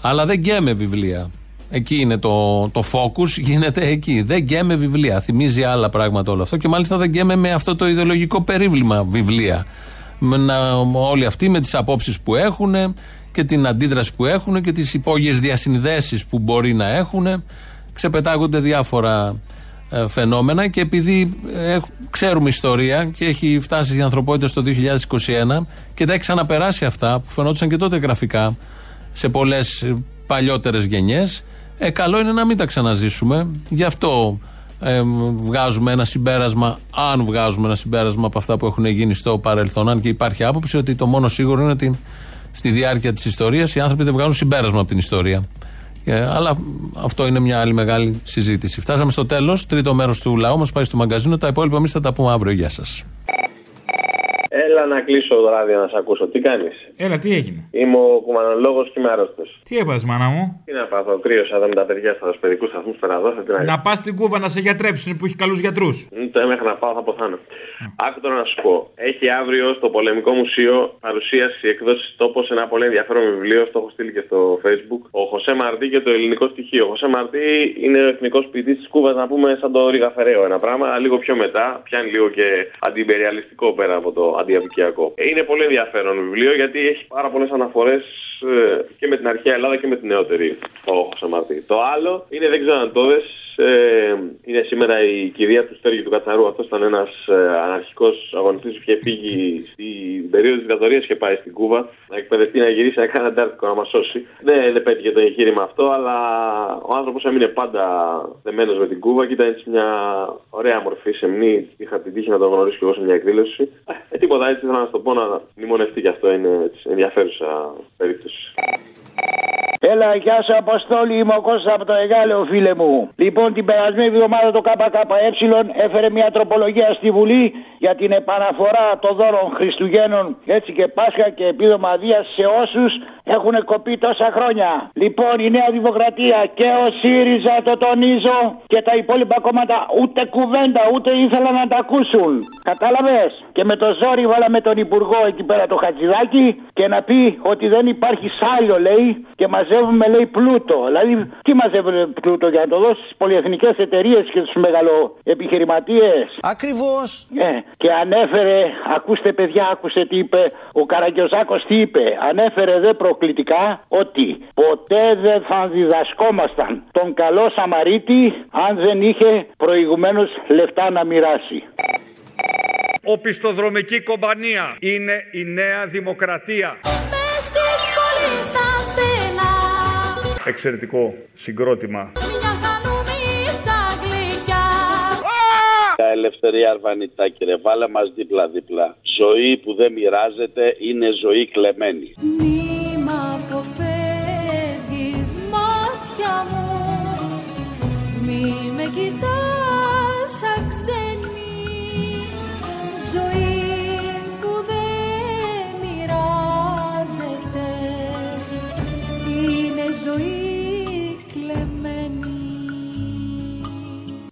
Αλλά δεν γκέμε βιβλία. Εκεί είναι το, το focus, γίνεται εκεί. Δεν γκέμε βιβλία. Θυμίζει άλλα πράγματα όλο αυτό και μάλιστα δεν γκέμε με αυτό το ιδεολογικό περίβλημα βιβλία. Με να, όλοι αυτοί με τις απόψεις που έχουν και την αντίδραση που έχουν και τις υπόγειες διασυνδέσεις που μπορεί να έχουν. Ξεπετάγονται διάφορα ε, φαινόμενα και επειδή ε, ξέρουμε ιστορία και έχει φτάσει η ανθρωπότητα στο 2021 και τα έχει ξαναπεράσει αυτά που φαινόντουσαν και τότε γραφικά σε πολλές ε, παλιότερες γενιές ε, καλό είναι να μην τα ξαναζήσουμε. Γι' αυτό ε, βγάζουμε ένα συμπέρασμα αν βγάζουμε ένα συμπέρασμα από αυτά που έχουν γίνει στο παρελθόν αν και υπάρχει άποψη ότι το μόνο σίγουρο είναι ότι στη διάρκεια της ιστορίας οι άνθρωποι δεν βγάζουν συμπέρασμα από την ιστορία. ε, αλλά αυτό είναι μια άλλη μεγάλη συζήτηση. Φτάσαμε στο τέλος. Τρίτο μέρος του λαού μας πάει στο μαγκαζίνο. Τα υπόλοιπα εμείς θα τα πούμε αύριο. Γεια σας. Έλα, Ήθελα να κλείσω το ράδιο να σε ακούσω. Τι κάνεις; Έλα, τι έγινε; Είμαι ο κουμανολόγος και είμαι άρρωστος. Τι έπαθες, μάνα μου; Τι να πάθω, κρύωσα εδώ με τα παιδιά στα παιδικού σταθμούς πέρα εδώ. Τι να Να πας στην Κούβα να σε γιατρέψουν που έχει καλούς γιατρούς. Μ, Το μέχρι να πάω θα ποθάνω. Άκου τώρα να σου πω. Έχει αύριο στο Πολεμικό Μουσείο παρουσίαση εκδόση τόπος ένα πολύ ενδιαφέρον βιβλίο. Το έχω στείλει και στο Facebook. Ο Χωσέ Μαρτί και το ελληνικό στοιχείο. Ο Χωσέ Μαρτί είναι ο εθνικός ποιητής της Κούβας, να πούμε σαν το Ρίγα Φεραίο ένα πράγμα. αλλά Λίγο πιο μετά, πιάνει λίγο και αντιπεριαλιστικό πέρα από το αντιαπικιακό. Είναι πολύ ενδιαφέρον βιβλίο γιατί έχει πάρα πολλές αναφορές και με την αρχαία Ελλάδα και με την νεότερη. Ο Χωσέ Μαρτί. Το άλλο είναι, δεν ξέρω αν το δες, ε, είναι σήμερα η κηδεία του Στέργη του Κατσαρού. Αυτός ήταν ένας ε, αναρχικός αγωνιστής που είχε φύγει στην περίοδο της δικτατορία και πάει στην Κούβα να εκπαιδευτεί να γυρίσει να κάνει αντάρτικο να μας σώσει. Δεν, δεν πέτυχε το εγχείρημα αυτό, αλλά ο άνθρωπος έμεινε πάντα δεμένος με την Κούβα και ήταν έτσι μια ωραία μορφή σεμνή. Είχα την τύχη να τον γνωρίσω και εγώ σε μια εκδήλωση. Ε, τίποτα έτσι ήθελα να σου το πω να μνημονευτεί και αυτό είναι έτσι, ενδιαφέρουσα περίπτωση. Έλα, γεια σου Αποστόλη, είμαι ο Κώστας από το Εγάλεο, φίλε μου. Λοιπόν, την περασμένη εβδομάδα το ΚΚΕ έφερε μια τροπολογία στη Βουλή για την επαναφορά των δώρων Χριστουγέννων, έτσι και Πάσχα και επίδομα Δίας σε όσους έχουν κοπεί τόσα χρόνια. Λοιπόν, η Νέα Δημοκρατία και ο ΣΥΡΙΖΑ, το τονίζω, και τα υπόλοιπα κόμματα ούτε κουβέντα, ούτε ήθελαν να τα ακούσουν. Κατάλαβες; Και με το ζόρι βάλαμε τον Υπουργό εκεί πέρα το Χατζηδάκι και να πει ότι δεν υπάρχει σάλιο, λέει, και μαζεύουμε, λέει, πλούτο. Δηλαδή, τι μαζεύουμε πλούτο για να το δώσεις στις πολυεθνικές εταιρείες και στους μεγαλοεπιχειρηματίες; Ακριβώς. Ε, και ανέφερε, ακούστε παιδιά, άκουσε τι είπε ο Καραγκιόζάκος τι είπε. Ανέφερε δε προκλητικά ότι ποτέ δεν θα διδασκόμασταν τον καλό Σαμαρίτη αν δεν είχε προηγουμένως λεφτά να μοιράσει. Οπισθοδρομική κομπανία είναι η νέα δημοκρατία. Μες στις πόλεις τα στενά Εξαιρετικό συγκρότημα. Μια χανούμισα γλυκιά Τα ελευθερία Αρβανιτάκη ρε, βάλε μας δίπλα-δίπλα. Ζωή που δεν μοιράζεται είναι ζωή κλεμμένη. Μη μ' αποφεύγεις μάτια μου Μη με κοιτάς σαν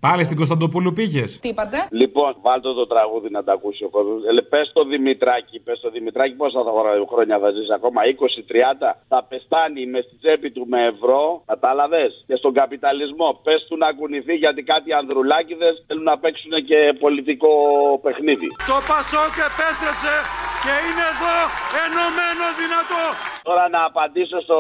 Πάλι στην Κωνσταντοπούλου πήγες; Τι είπατε; Λοιπόν, βάλτε το τραγούδι να τα ακούσει ο κόσμος. Ε, πες το Δημητράκη, πες το Δημητράκη, πόσα θα χωράει- χρόνια θα ζήσει ακόμα, 20-30. Θα πεστάνει με στη τσέπη του με ευρώ, κατάλαβε. Και στον καπιταλισμό. Πες του να κουνηθεί γιατί κάτι ανδρουλάκιδε θέλουν να παίξουν και πολιτικό παιχνίδι. Το Πασόκ επέστρεψε και είναι εδώ ενωμένο δυνατό. Τώρα να απαντήσω στο,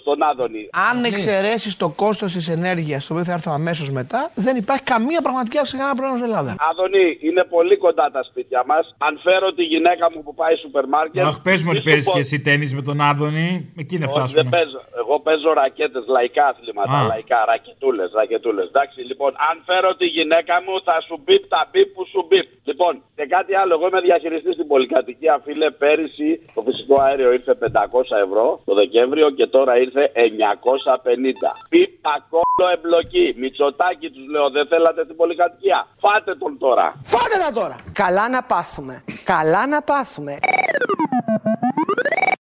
στον Άδωνη. Αν εξαιρέσεις το κόστος της ενέργειας, το οποίο θα έρθω αμέσως μετά, δεν υπάρχει καμία πραγματική αύξηση κανένα πρόβλημα στην Ελλάδα. Άδωνη, είναι πολύ κοντά τα σπίτια μας. Αν φέρω τη γυναίκα μου που πάει σούπερ μάρκετ. Αχ, πες μου ότι μη σου παίζει πω- και εσύ τέννη με τον Άδωνη. Εκεί δεν Όχι, φτάσουμε. δεν παίζω. Εγώ παίζω ρακέτες, λαϊκά αθλήματα. Α. Λαϊκά, ρακετούλες, ρακετούλες. Εντάξει, λοιπόν, αν φέρω τη γυναίκα μου, θα σου μπίπ τα μπίπ που σου μπίπ. Λοιπόν, και κάτι άλλο. Εγώ είμαι διαχειριστής στην πολυκατοικία, φίλε. Πέρυσι το φυσικό αέριο ήρθε 500 ευρώ το Δεκέμβριο και τώρα ήρθε 950. Πίπ τα κόλλο εμπλοκή. Μητσοτάκι τους λέω, δεν θέλατε την πολυκατοικία. Φάτε τον τώρα. Φάτε τον τώρα. Καλά να πάσουμε, Καλά να πάσουμε.